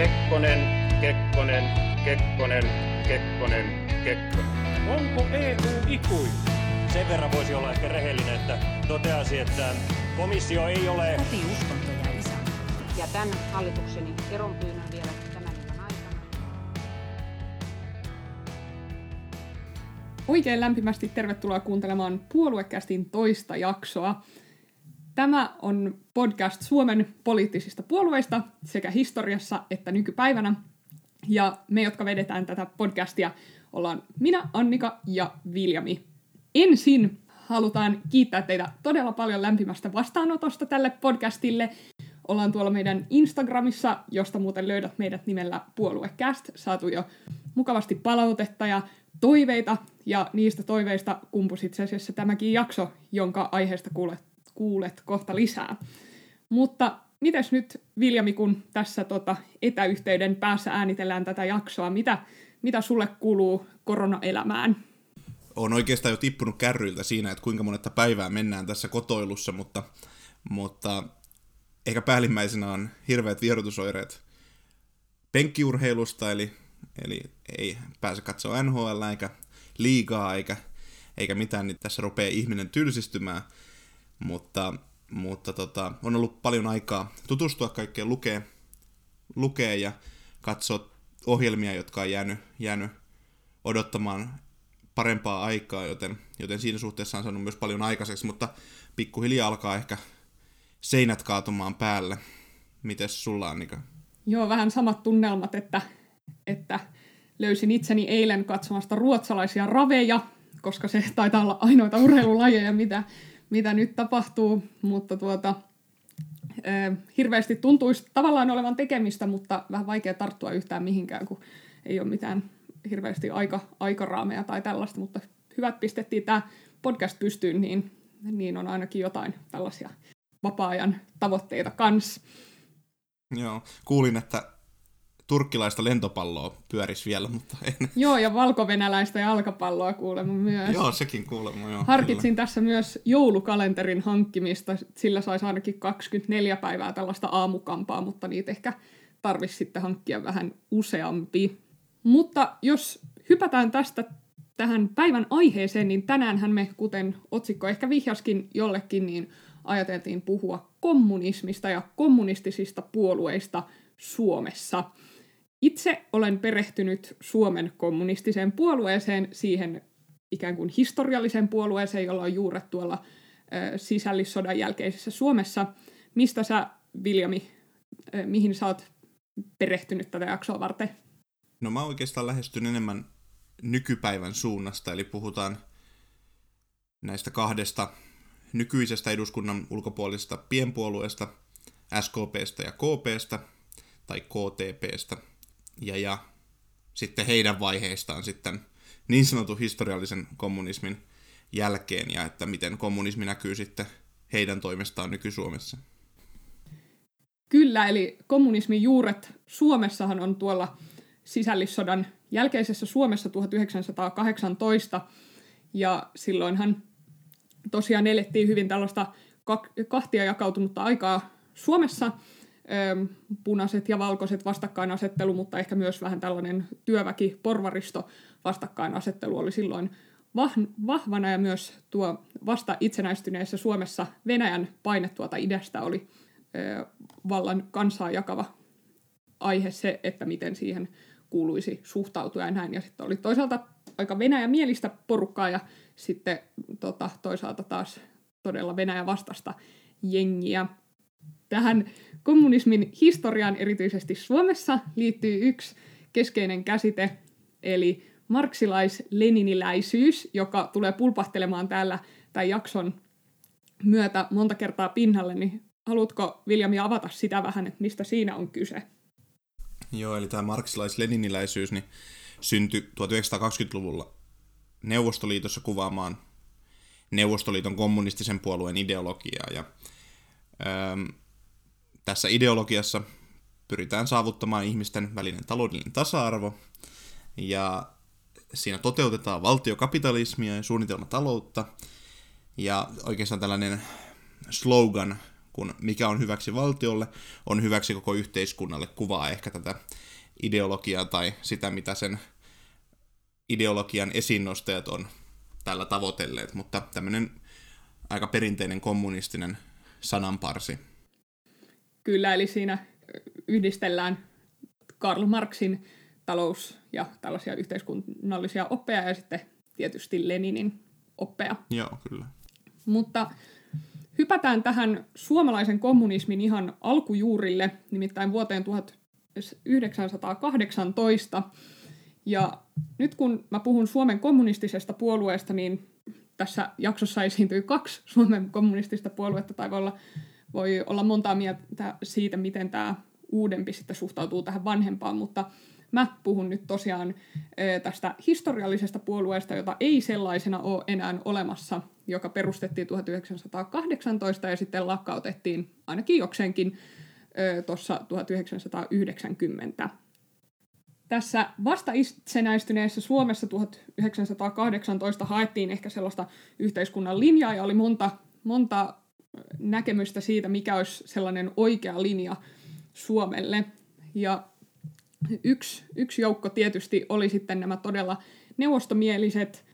Kekkonen, Kekkonen, Kekkonen, Kekkonen, Kekkonen. Onko EU ikuinen? Sen verran voisi olla ehkä rehellinen, että toteasi, että komissio ei ole... Koti uskonto ja isä. Ja tämän hallitukseni eronpyynnön vielä tämän illan aikana. Oikein lämpimästi tervetuloa kuuntelemaan Puoluekästin toista jaksoa. Tämä on podcast Suomen poliittisista puolueista sekä historiassa että nykypäivänä. Ja me, jotka vedetään tätä podcastia, ollaan minä, Annika ja Viljami. Ensin halutaan kiittää teitä todella paljon lämpimästä vastaanotosta tälle podcastille. Ollaan tuolla meidän Instagramissa, josta muuten löydät meidät nimellä Puoluekäst, saatu jo mukavasti palautetta ja toiveita, ja niistä toiveista kumpusi itse asiassa tämäkin jakso, jonka aiheesta kuulet, kuulet kohta lisää. Mutta mites nyt, Viljami, kun tässä tota, etäyhteyden päässä äänitellään tätä jaksoa, mitä, mitä sulle kuuluu koronaelämään? on oikeastaan jo tippunut kärryiltä siinä, että kuinka monetta päivää mennään tässä kotoilussa, mutta, mutta ehkä päällimmäisenä on hirveät vierotusoireet penkkiurheilusta, eli, eli ei pääse katsoa NHL eikä liigaa eikä, eikä mitään, niin tässä rupeaa ihminen tylsistymään, mutta, mutta tota, on ollut paljon aikaa tutustua kaikkeen, lukea, lukea ja katsoa ohjelmia, jotka on jäänyt, jäänyt odottamaan parempaa aikaa, joten, joten siinä suhteessa on saanut myös paljon aikaiseksi, mutta pikkuhiljaa alkaa ehkä seinät kaatumaan päälle. Mites sulla, Annika? Joo, vähän samat tunnelmat, että, että löysin itseni eilen katsomasta ruotsalaisia raveja, koska se taitaa olla ainoita urheilulajeja, mitä, mitä nyt tapahtuu, mutta tuota, hirveästi tuntuisi tavallaan olevan tekemistä, mutta vähän vaikea tarttua yhtään mihinkään, kun ei ole mitään hirveästi aika, aikaraameja tai tällaista, mutta hyvät pistettiin tämä podcast pystyyn, niin, niin on ainakin jotain tällaisia vapaa-ajan tavoitteita kanssa. Joo, kuulin, että turkkilaista lentopalloa pyörisi vielä, mutta en. Joo, ja valkovenäläistä jalkapalloa kuulemma myös. Joo, sekin kuulemma, joo. Harkitsin kyllä. tässä myös joulukalenterin hankkimista, sillä saisi ainakin 24 päivää tällaista aamukampaa, mutta niitä ehkä tarvisi sitten hankkia vähän useampi. Mutta jos hypätään tästä tähän päivän aiheeseen, niin tänäänhän me, kuten otsikko ehkä vihjaskin jollekin, niin ajateltiin puhua kommunismista ja kommunistisista puolueista Suomessa. Itse olen perehtynyt Suomen kommunistiseen puolueeseen, siihen ikään kuin historialliseen puolueeseen, jolla on juuret tuolla sisällissodan jälkeisessä Suomessa. Mistä sä, Viljami, mihin sä oot perehtynyt tätä jaksoa varten? No mä oikeastaan lähestyn enemmän nykypäivän suunnasta, eli puhutaan näistä kahdesta nykyisestä eduskunnan ulkopuolisesta pienpuolueesta, SKPstä ja KPstä, tai KTPstä, ja, ja sitten heidän vaiheistaan sitten niin sanotun historiallisen kommunismin jälkeen, ja että miten kommunismi näkyy sitten heidän toimestaan nyky-Suomessa. Kyllä, eli kommunismin juuret Suomessahan on tuolla sisällissodan jälkeisessä Suomessa 1918, ja silloinhan tosiaan elettiin hyvin tällaista kahtia jakautunutta aikaa Suomessa, punaiset ja valkoiset vastakkainasettelu, mutta ehkä myös vähän tällainen työväki, porvaristo vastakkainasettelu oli silloin vahvana ja myös tuo vasta itsenäistyneessä Suomessa Venäjän paine tuota idästä oli vallan kansaa jakava aihe se, että miten siihen kuuluisi suhtautua ja näin. Ja sitten oli toisaalta aika Venäjä-mielistä porukkaa ja sitten tota, toisaalta taas todella Venäjä vastasta jengiä. Tähän kommunismin historiaan erityisesti Suomessa liittyy yksi keskeinen käsite, eli marksilais-leniniläisyys, joka tulee pulpahtelemaan täällä tämän jakson myötä monta kertaa pinnalle, niin haluatko Viljami avata sitä vähän, että mistä siinä on kyse? Joo, eli tämä marksilais-leniniläisyys niin syntyi 1920-luvulla Neuvostoliitossa kuvaamaan Neuvostoliiton kommunistisen puolueen ideologiaa. Ja, ähm, tässä ideologiassa pyritään saavuttamaan ihmisten välinen taloudellinen tasa-arvo, ja siinä toteutetaan valtiokapitalismia ja suunnitelmataloutta, ja oikeastaan tällainen slogan kun mikä on hyväksi valtiolle, on hyväksi koko yhteiskunnalle, kuvaa ehkä tätä ideologiaa tai sitä, mitä sen ideologian esiinnostajat on tällä tavoitelleet, mutta tämmöinen aika perinteinen kommunistinen sananparsi. Kyllä, eli siinä yhdistellään Karl Marxin talous- ja tällaisia yhteiskunnallisia oppeja ja sitten tietysti Leninin oppeja. Joo, kyllä. Mutta hypätään tähän suomalaisen kommunismin ihan alkujuurille, nimittäin vuoteen 1918. Ja nyt kun mä puhun Suomen kommunistisesta puolueesta, niin tässä jaksossa esiintyy kaksi Suomen kommunistista puoluetta, tai voi olla, voi olla montaa mieltä siitä, miten tämä uudempi sitten suhtautuu tähän vanhempaan, mutta mä puhun nyt tosiaan tästä historiallisesta puolueesta, jota ei sellaisena ole enää olemassa, joka perustettiin 1918 ja sitten lakkautettiin ainakin jokseenkin tuossa 1990. Tässä vasta itsenäistyneessä Suomessa 1918 haettiin ehkä sellaista yhteiskunnan linjaa ja oli monta, monta näkemystä siitä, mikä olisi sellainen oikea linja Suomelle. Ja yksi, yksi joukko tietysti oli sitten nämä todella neuvostomieliset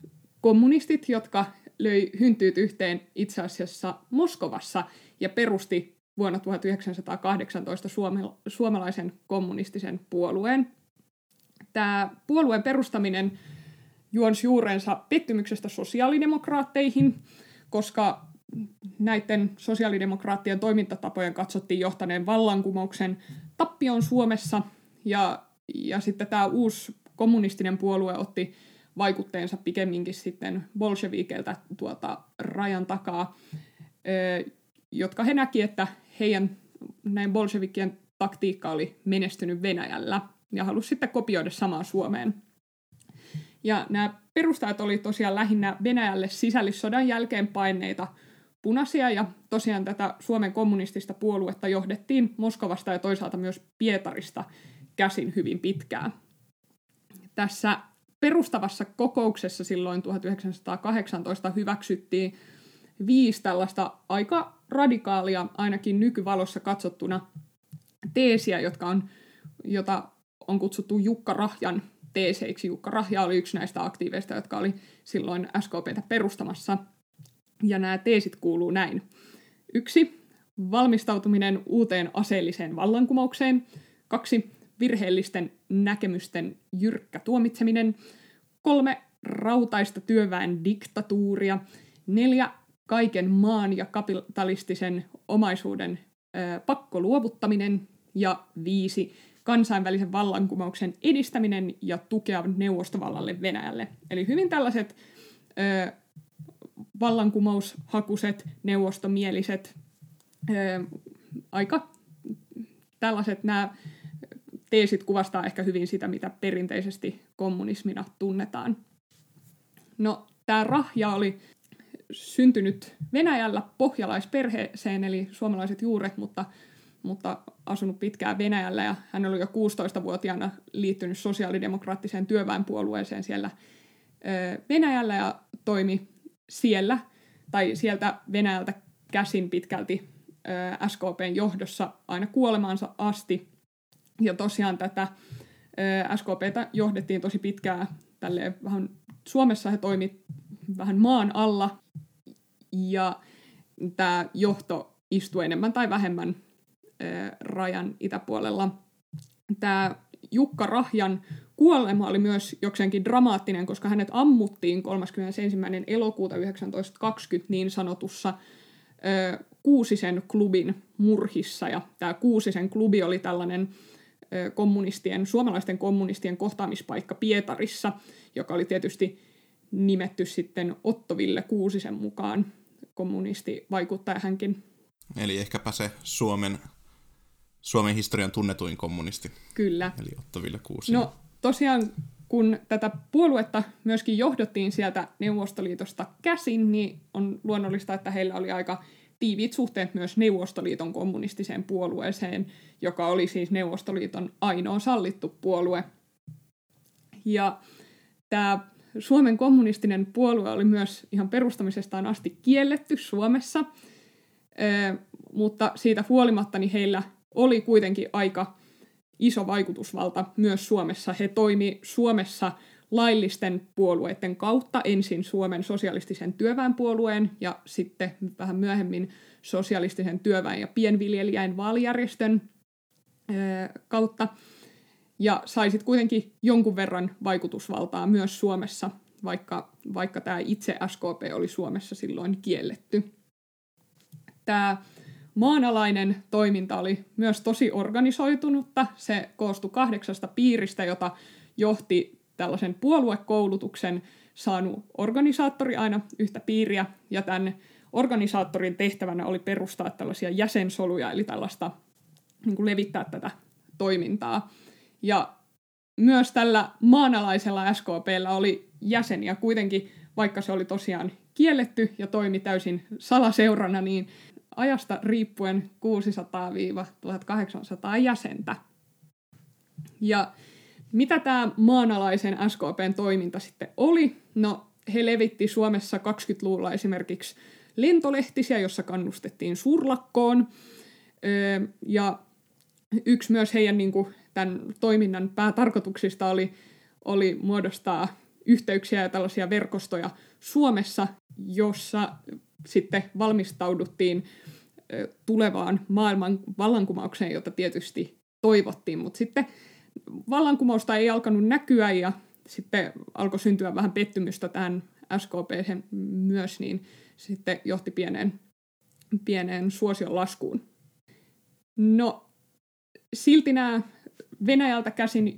kommunistit, jotka löi hyntyyt yhteen itse asiassa Moskovassa ja perusti vuonna 1918 suomalaisen kommunistisen puolueen. Tämä puolueen perustaminen juonsi juurensa pettymyksestä sosiaalidemokraatteihin, koska näiden sosiaalidemokraattien toimintatapojen katsottiin johtaneen vallankumouksen tappioon Suomessa, ja, ja sitten tämä uusi kommunistinen puolue otti vaikutteensa pikemminkin sitten bolshevikeltä tuota rajan takaa, jotka he näki, että heidän näin bolshevikien taktiikka oli menestynyt Venäjällä ja halusi sitten kopioida samaa Suomeen. Ja nämä perustajat oli tosiaan lähinnä Venäjälle sisällissodan jälkeen paineita punaisia ja tosiaan tätä Suomen kommunistista puoluetta johdettiin Moskovasta ja toisaalta myös Pietarista käsin hyvin pitkään. Tässä perustavassa kokouksessa silloin 1918 hyväksyttiin viisi tällaista aika radikaalia, ainakin nykyvalossa katsottuna, teesiä, jotka on, jota on kutsuttu Jukka Rahjan teeseiksi. Jukka Rahja oli yksi näistä aktiiveista, jotka oli silloin SKPtä perustamassa. Ja nämä teesit kuuluu näin. Yksi, valmistautuminen uuteen aseelliseen vallankumoukseen. Kaksi, virheellisten näkemysten jyrkkä tuomitseminen. Kolme, rautaista työväen diktatuuria. Neljä, kaiken maan ja kapitalistisen omaisuuden ö, pakkoluovuttaminen. Ja viisi, kansainvälisen vallankumouksen edistäminen ja tukea neuvostovallalle Venäjälle. Eli hyvin tällaiset ö, vallankumoushakuset, neuvostomieliset, ö, aika tällaiset nämä teesit kuvastaa ehkä hyvin sitä, mitä perinteisesti kommunismina tunnetaan. No, tämä Rahja oli syntynyt Venäjällä pohjalaisperheeseen, eli suomalaiset juuret, mutta, mutta asunut pitkään Venäjällä, ja hän oli jo 16-vuotiaana liittynyt sosiaalidemokraattiseen työväenpuolueeseen siellä Venäjällä, ja toimi siellä, tai sieltä Venäjältä käsin pitkälti SKPn johdossa aina kuolemaansa asti, ja tosiaan tätä SKPtä johdettiin tosi pitkään tälleen vähän, Suomessa he toimi vähän maan alla, ja tämä johto istui enemmän tai vähemmän rajan itäpuolella. Tämä Jukka Rahjan kuolema oli myös jokseenkin dramaattinen, koska hänet ammuttiin 31. elokuuta 1920 niin sanotussa Kuusisen klubin murhissa. Ja tämä Kuusisen klubi oli tällainen kommunistien, suomalaisten kommunistien kohtaamispaikka Pietarissa, joka oli tietysti nimetty sitten Otto Ville Kuusisen mukaan kommunisti vaikuttaja hänkin. Eli ehkäpä se Suomen, Suomen historian tunnetuin kommunisti. Kyllä. Eli Otto Ville Kuusinen. No tosiaan, kun tätä puoluetta myöskin johdottiin sieltä Neuvostoliitosta käsin, niin on luonnollista, että heillä oli aika tiiviit suhteet myös Neuvostoliiton kommunistiseen puolueeseen, joka oli siis Neuvostoliiton ainoa sallittu puolue. Ja tämä Suomen kommunistinen puolue oli myös ihan perustamisestaan asti kielletty Suomessa, mutta siitä huolimatta niin heillä oli kuitenkin aika iso vaikutusvalta myös Suomessa. He toimi Suomessa laillisten puolueiden kautta, ensin Suomen sosialistisen työväenpuolueen ja sitten vähän myöhemmin sosialistisen työväen ja pienviljelijäin vaalijärjestön kautta. Ja saisit kuitenkin jonkun verran vaikutusvaltaa myös Suomessa, vaikka, vaikka tämä itse SKP oli Suomessa silloin kielletty. Tämä maanalainen toiminta oli myös tosi organisoitunutta. Se koostui kahdeksasta piiristä, jota johti tällaisen puoluekoulutuksen saanut organisaattori aina yhtä piiriä, ja tämän organisaattorin tehtävänä oli perustaa tällaisia jäsensoluja, eli tällaista niin kuin levittää tätä toimintaa. Ja myös tällä maanalaisella SKPllä oli jäseniä kuitenkin, vaikka se oli tosiaan kielletty ja toimi täysin salaseurana, niin ajasta riippuen 600-1800 jäsentä. Ja mitä tämä maanalaisen SKPn toiminta sitten oli? No, he levitti Suomessa 20-luvulla esimerkiksi lentolehtisiä, jossa kannustettiin surlakkoon. Ja yksi myös heidän niin kuin, tämän toiminnan päätarkoituksista oli, oli muodostaa yhteyksiä ja tällaisia verkostoja Suomessa, jossa sitten valmistauduttiin tulevaan maailman vallankumoukseen, jota tietysti toivottiin, mutta sitten vallankumousta ei alkanut näkyä ja sitten alkoi syntyä vähän pettymystä tähän SKP myös, niin sitten johti pieneen, pieneen suosion laskuun. No, silti nämä Venäjältä käsin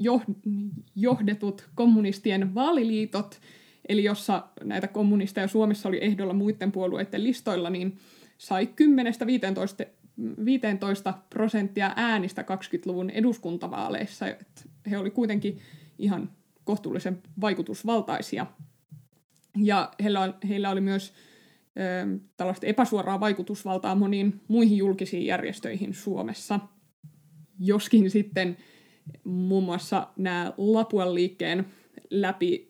johdetut kommunistien vaaliliitot, eli jossa näitä kommunisteja Suomessa oli ehdolla muiden puolueiden listoilla, niin sai 10-15 prosenttia äänistä 20-luvun eduskuntavaaleissa. He oli kuitenkin ihan kohtuullisen vaikutusvaltaisia. Ja heillä, heillä oli myös ö, tällaista epäsuoraa vaikutusvaltaa moniin muihin julkisiin järjestöihin Suomessa. Joskin sitten muun muassa nämä Lapuan liikkeen läpi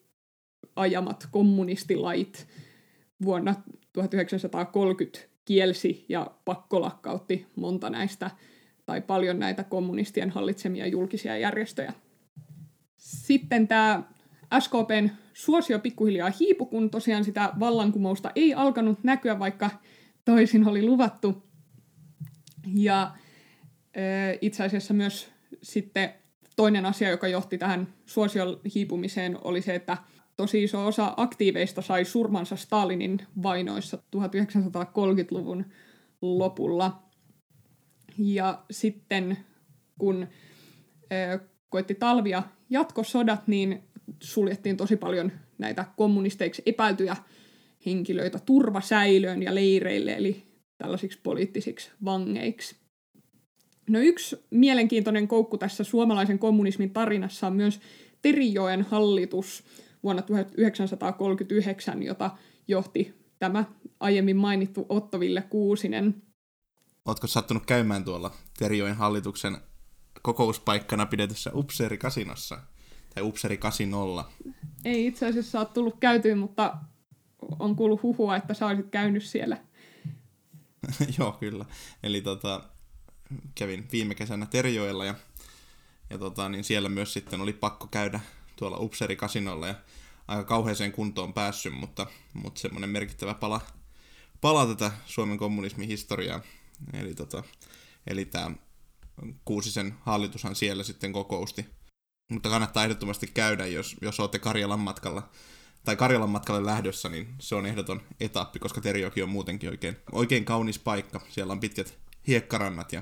ajamat kommunistilait vuonna 1930 kielsi ja pakkolakkautti monta näistä tai paljon näitä kommunistien hallitsemia julkisia järjestöjä. Sitten tämä SKPn suosio pikkuhiljaa hiipu, kun tosiaan sitä vallankumousta ei alkanut näkyä, vaikka toisin oli luvattu. Ja itse asiassa myös sitten toinen asia, joka johti tähän suosion hiipumiseen, oli se, että tosi iso osa aktiiveista sai surmansa Stalinin vainoissa 1930-luvun lopulla. Ja sitten kun koitti talvia jatkosodat, niin suljettiin tosi paljon näitä kommunisteiksi epäiltyjä henkilöitä turvasäilöön ja leireille, eli tällaisiksi poliittisiksi vangeiksi. No yksi mielenkiintoinen koukku tässä suomalaisen kommunismin tarinassa on myös Terijoen hallitus vuonna 1939, jota johti tämä aiemmin mainittu Otto Ville Kuusinen. Oletko sattunut käymään tuolla Terijoen hallituksen kokouspaikkana pidetyssä Upseeri-kasinossa? Tai Upseeri-kasinolla? Ei itse asiassa ole tullut käytyä, mutta on kuullut huhua, että sä olisit käynyt siellä. Joo, kyllä. Eli tota, kävin viime kesänä Terjoella ja, ja tota, niin siellä myös sitten oli pakko käydä tuolla Upseri-kasinolla ja aika kauheeseen kuntoon päässyt, mutta, mutta semmoinen merkittävä pala, pala tätä Suomen kommunismin historiaa. Eli, tota, eli tämä Kuusisen hallitushan siellä sitten kokousti. Mutta kannattaa ehdottomasti käydä, jos, jos olette Karjalan matkalla tai Karjalan matkalle lähdössä, niin se on ehdoton etappi, koska Terjoki on muutenkin oikein, oikein kaunis paikka. Siellä on pitkät hiekkarannat ja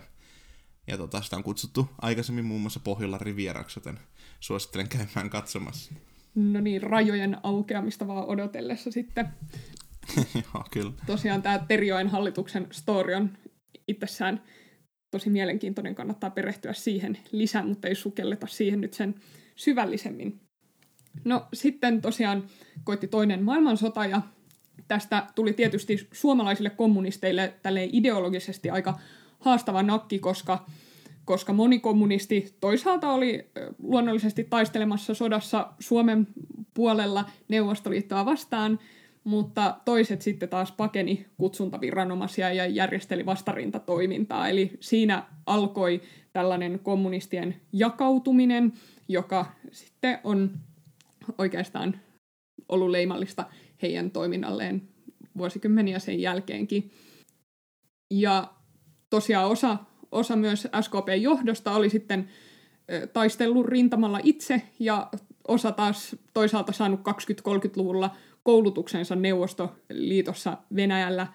ja tota, sitä on kutsuttu aikaisemmin muun muassa Pohjolan rivieraksi, joten suosittelen käymään katsomassa. No niin, rajojen aukeamista vaan odotellessa sitten. Joo, kyllä. Tosiaan tämä Terjoen hallituksen story on itsessään tosi mielenkiintoinen, kannattaa perehtyä siihen lisää, mutta ei sukelleta siihen nyt sen syvällisemmin. No sitten tosiaan koitti toinen maailmansota ja tästä tuli tietysti suomalaisille kommunisteille tälle ideologisesti aika haastava nakki, koska, koska moni kommunisti toisaalta oli luonnollisesti taistelemassa sodassa Suomen puolella Neuvostoliittoa vastaan, mutta toiset sitten taas pakeni kutsuntaviranomaisia ja järjesteli vastarintatoimintaa. Eli siinä alkoi tällainen kommunistien jakautuminen, joka sitten on oikeastaan ollut leimallista heidän toiminnalleen vuosikymmeniä sen jälkeenkin. Ja tosiaan osa, osa myös SKP-johdosta oli sitten taistellut rintamalla itse ja osa taas toisaalta saanut 20-30-luvulla koulutuksensa Neuvostoliitossa Venäjällä,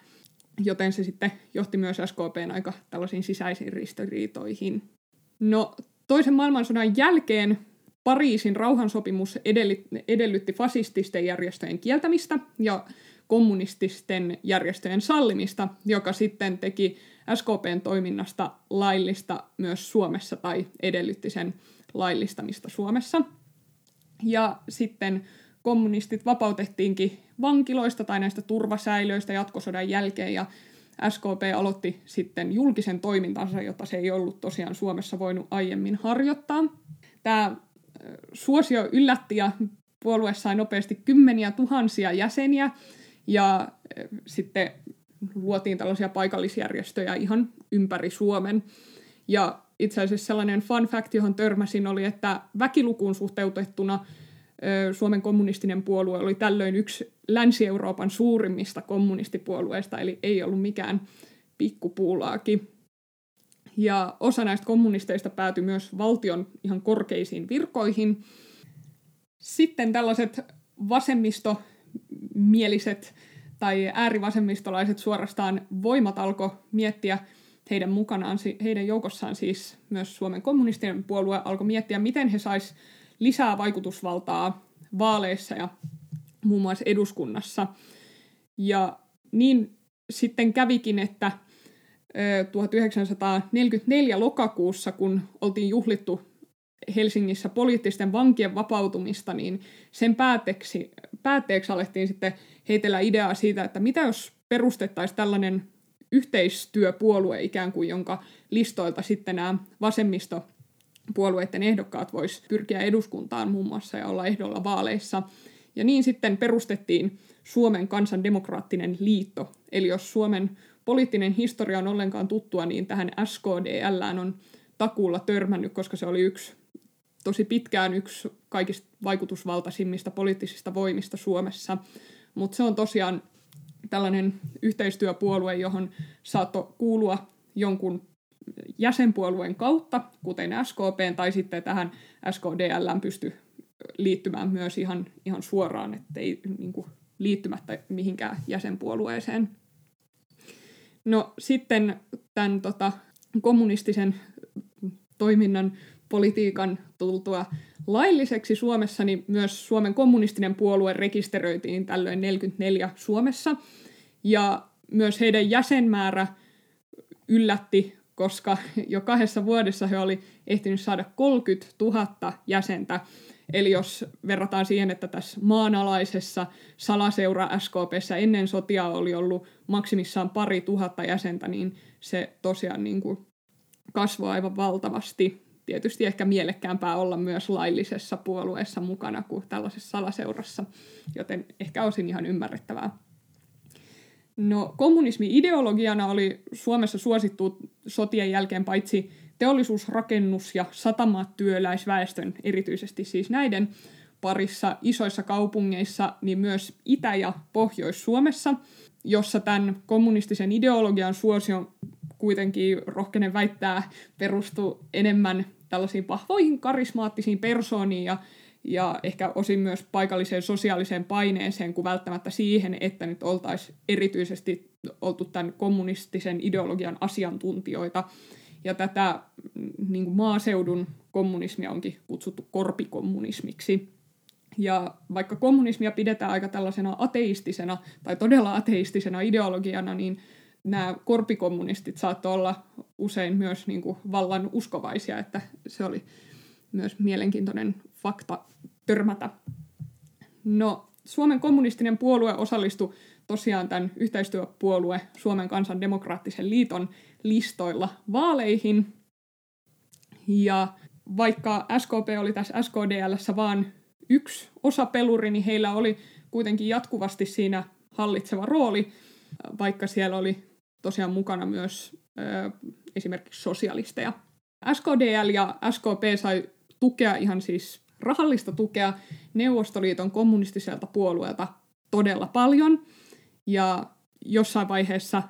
joten se sitten johti myös SKPn aika tällaisiin sisäisiin ristiriitoihin. No, toisen maailmansodan jälkeen Pariisin rauhansopimus edellytti fasististen järjestöjen kieltämistä ja kommunististen järjestöjen sallimista, joka sitten teki SKPn toiminnasta laillista myös Suomessa tai edellytti sen laillistamista Suomessa. Ja sitten kommunistit vapautettiinkin vankiloista tai näistä turvasäilöistä jatkosodan jälkeen ja SKP aloitti sitten julkisen toimintansa, jota se ei ollut tosiaan Suomessa voinut aiemmin harjoittaa. Tämä suosio yllätti ja puolue sai nopeasti kymmeniä tuhansia jäseniä ja sitten luotiin tällaisia paikallisjärjestöjä ihan ympäri Suomen. Ja itse asiassa sellainen fun fact, johon törmäsin, oli, että väkilukuun suhteutettuna Suomen kommunistinen puolue oli tällöin yksi Länsi-Euroopan suurimmista kommunistipuolueista, eli ei ollut mikään pikkupuulaakin. Ja osa näistä kommunisteista päätyi myös valtion ihan korkeisiin virkoihin. Sitten tällaiset vasemmistomieliset tai äärivasemmistolaiset suorastaan voimat alkoi miettiä heidän mukanaan, heidän joukossaan siis myös Suomen kommunistinen puolue alkoi miettiä, miten he sais lisää vaikutusvaltaa vaaleissa ja muun muassa eduskunnassa. Ja niin sitten kävikin, että 1944 lokakuussa, kun oltiin juhlittu Helsingissä poliittisten vankien vapautumista, niin sen päätteeksi, päätteeksi alettiin sitten heitellä ideaa siitä, että mitä jos perustettaisiin tällainen yhteistyöpuolue ikään kuin, jonka listoilta sitten nämä vasemmistopuolueiden ehdokkaat vois pyrkiä eduskuntaan muun muassa ja olla ehdolla vaaleissa. Ja niin sitten perustettiin Suomen kansandemokraattinen liitto. Eli jos Suomen poliittinen historia on ollenkaan tuttua, niin tähän SKDL on takuulla törmännyt, koska se oli yksi tosi pitkään yksi kaikista vaikutusvaltaisimmista poliittisista voimista Suomessa. Mutta se on tosiaan tällainen yhteistyöpuolue, johon saattoi kuulua jonkun jäsenpuolueen kautta, kuten SKP, tai sitten tähän SKDL pysty liittymään myös ihan, ihan suoraan, ettei niin kuin, liittymättä mihinkään jäsenpuolueeseen. No sitten tämän tota, kommunistisen toiminnan politiikan tultua lailliseksi Suomessa, niin myös Suomen kommunistinen puolue rekisteröitiin tällöin 44 Suomessa. Ja myös heidän jäsenmäärä yllätti, koska jo kahdessa vuodessa he oli ehtinyt saada 30 000 jäsentä. Eli jos verrataan siihen, että tässä maanalaisessa salaseura SKPssä ennen sotia oli ollut maksimissaan pari tuhatta jäsentä, niin se tosiaan niin kuin kasvoi aivan valtavasti tietysti ehkä mielekkäämpää olla myös laillisessa puolueessa mukana kuin tällaisessa salaseurassa, joten ehkä osin ihan ymmärrettävää. No, kommunismi ideologiana oli Suomessa suosittu sotien jälkeen paitsi teollisuusrakennus- ja satamatyöläisväestön, erityisesti siis näiden parissa isoissa kaupungeissa, niin myös Itä- ja Pohjois-Suomessa, jossa tämän kommunistisen ideologian suosio kuitenkin rohkenen väittää perustuu enemmän tällaisiin vahvoihin karismaattisiin persooniin ja, ja ehkä osin myös paikalliseen sosiaaliseen paineeseen kuin välttämättä siihen, että nyt oltaisiin erityisesti oltu tämän kommunistisen ideologian asiantuntijoita. Ja tätä niin kuin maaseudun kommunismia onkin kutsuttu korpikommunismiksi. Ja vaikka kommunismia pidetään aika tällaisena ateistisena tai todella ateistisena ideologiana, niin nämä korpikommunistit saattoi olla usein myös niin kuin vallan uskovaisia, että se oli myös mielenkiintoinen fakta törmätä. No, Suomen kommunistinen puolue osallistui tosiaan tämän yhteistyöpuolue Suomen kansan demokraattisen liiton listoilla vaaleihin. Ja vaikka SKP oli tässä SKDLssä vain yksi osapeluri, niin heillä oli kuitenkin jatkuvasti siinä hallitseva rooli, vaikka siellä oli tosiaan mukana myös ö, esimerkiksi sosialisteja. SKDL ja SKP sai tukea ihan siis rahallista tukea Neuvostoliiton kommunistiselta puolueelta todella paljon. Ja jossain vaiheessa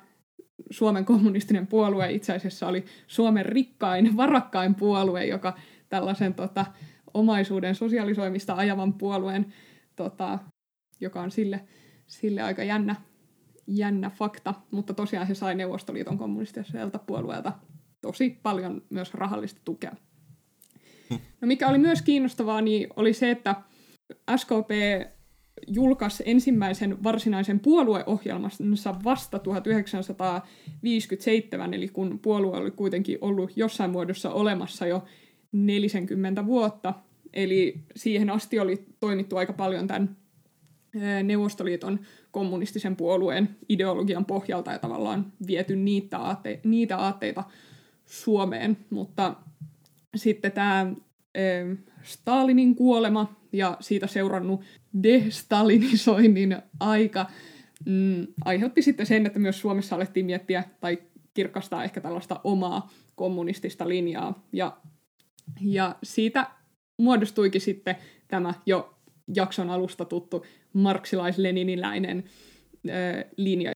Suomen kommunistinen puolue itse asiassa oli Suomen rikkain, varakkain puolue, joka tällaisen tota, omaisuuden sosialisoimista ajavan puolueen, tota, joka on sille, sille aika jännä, jännä fakta, mutta tosiaan he sai Neuvostoliiton kommunistiselta puolueelta tosi paljon myös rahallista tukea. No mikä oli myös kiinnostavaa, niin oli se, että SKP julkaisi ensimmäisen varsinaisen puolueohjelmansa vasta 1957, eli kun puolue oli kuitenkin ollut jossain muodossa olemassa jo 40 vuotta. Eli siihen asti oli toimittu aika paljon tämän Neuvostoliiton kommunistisen puolueen ideologian pohjalta ja tavallaan viety niitä, aate- niitä aatteita Suomeen, mutta sitten tämä Stalinin kuolema ja siitä seurannut destalinisoinnin aika mm, aiheutti sitten sen, että myös Suomessa alettiin miettiä tai kirkastaa ehkä tällaista omaa kommunistista linjaa. Ja, ja siitä muodostuikin sitten tämä jo jakson alusta tuttu marksilais-leniniläinen linja.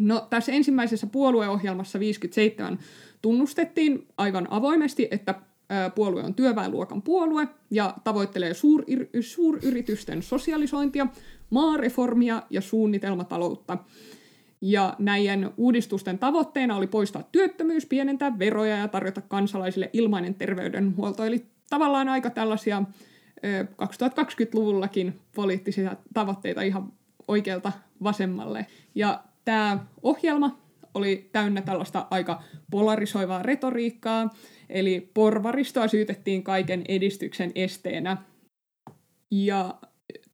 No tässä ensimmäisessä puolueohjelmassa 57 tunnustettiin aivan avoimesti, että puolue on työväenluokan puolue ja tavoittelee suurir- suuryritysten sosialisointia, maareformia ja suunnitelmataloutta. Ja näiden uudistusten tavoitteena oli poistaa työttömyys, pienentää veroja ja tarjota kansalaisille ilmainen terveydenhuolto. Eli tavallaan aika tällaisia 2020-luvullakin poliittisia tavoitteita ihan oikealta vasemmalle. Ja tämä ohjelma oli täynnä tällaista aika polarisoivaa retoriikkaa, eli porvaristoa syytettiin kaiken edistyksen esteenä. Ja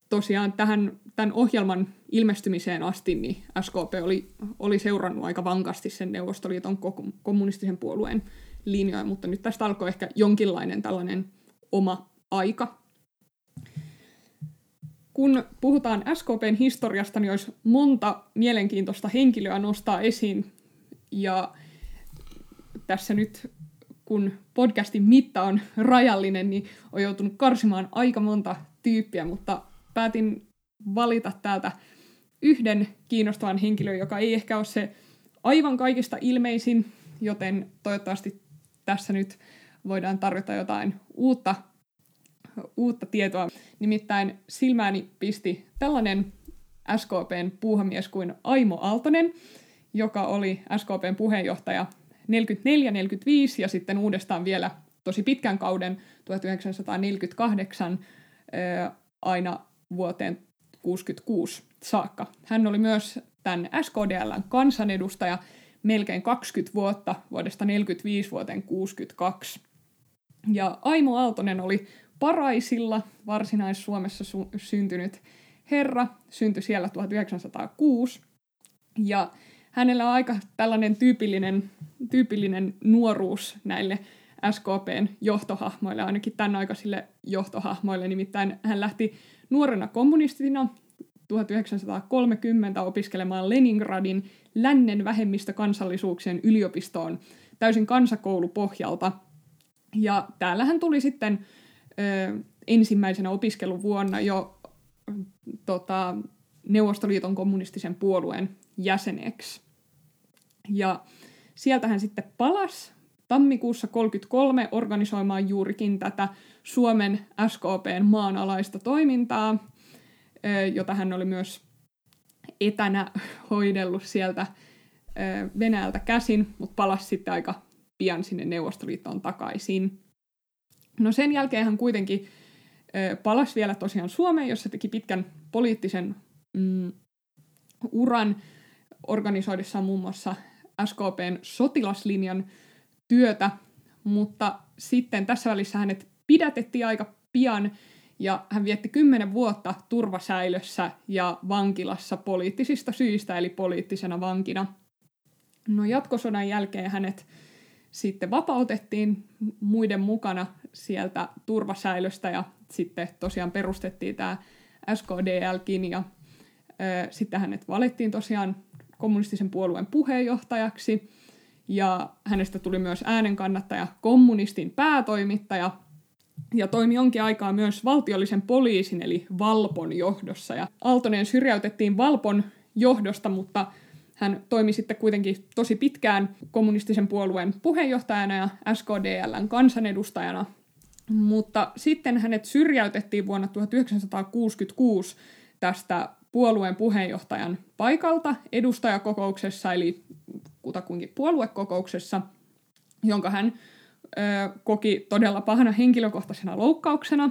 tosiaan tähän, tämän ohjelman ilmestymiseen asti niin SKP oli, oli seurannut aika vankasti sen Neuvostoliiton kommunistisen puolueen linjoja, mutta nyt tästä alkoi ehkä jonkinlainen tällainen oma aika kun puhutaan SKPn historiasta, niin olisi monta mielenkiintoista henkilöä nostaa esiin. Ja tässä nyt, kun podcastin mitta on rajallinen, niin on joutunut karsimaan aika monta tyyppiä, mutta päätin valita täältä yhden kiinnostavan henkilön, joka ei ehkä ole se aivan kaikista ilmeisin, joten toivottavasti tässä nyt voidaan tarjota jotain uutta uutta tietoa. Nimittäin silmääni pisti tällainen SKPn puuhamies kuin Aimo Aaltonen, joka oli SKPn puheenjohtaja 44-45 ja sitten uudestaan vielä tosi pitkän kauden 1948 aina vuoteen 66 saakka. Hän oli myös tämän SKDLn kansanedustaja melkein 20 vuotta vuodesta 45 vuoteen 62. Ja Aimo Aaltonen oli Paraisilla, Varsinais-Suomessa su- syntynyt herra, syntyi siellä 1906. Ja hänellä on aika tällainen tyypillinen, tyypillinen nuoruus näille SKPn johtohahmoille, ainakin tämän aikaisille johtohahmoille. Nimittäin hän lähti nuorena kommunistina 1930 opiskelemaan Leningradin lännen vähemmistökansallisuuksien yliopistoon täysin kansakoulupohjalta. Ja täällä hän tuli sitten ensimmäisenä opiskeluvuonna jo tota, Neuvostoliiton kommunistisen puolueen jäseneksi. Ja sieltä hän sitten palasi tammikuussa 1933 organisoimaan juurikin tätä Suomen SKPn maanalaista toimintaa, jota hän oli myös etänä hoidellut sieltä Venäjältä käsin, mutta palasi sitten aika pian sinne Neuvostoliittoon takaisin. No sen jälkeen hän kuitenkin palasi vielä tosiaan Suomeen, jossa teki pitkän poliittisen mm, uran organisoidessaan muun muassa SKPn sotilaslinjan työtä, mutta sitten tässä välissä hänet pidätettiin aika pian ja hän vietti kymmenen vuotta turvasäilössä ja vankilassa poliittisista syistä, eli poliittisena vankina. No jatkosodan jälkeen hänet sitten vapautettiin muiden mukana sieltä turvasäilöstä ja sitten tosiaan perustettiin tämä SKDLkin ja Sitten hänet valittiin tosiaan kommunistisen puolueen puheenjohtajaksi ja hänestä tuli myös äänenkannattaja, kommunistin päätoimittaja ja toimi jonkin aikaa myös valtiollisen poliisin eli Valpon johdossa. Ja Aaltonen syrjäytettiin Valpon johdosta, mutta hän toimi sitten kuitenkin tosi pitkään kommunistisen puolueen puheenjohtajana ja SKDLn kansanedustajana. Mutta sitten hänet syrjäytettiin vuonna 1966 tästä puolueen puheenjohtajan paikalta edustajakokouksessa, eli kutakuinkin puoluekokouksessa, jonka hän ö, koki todella pahana henkilökohtaisena loukkauksena.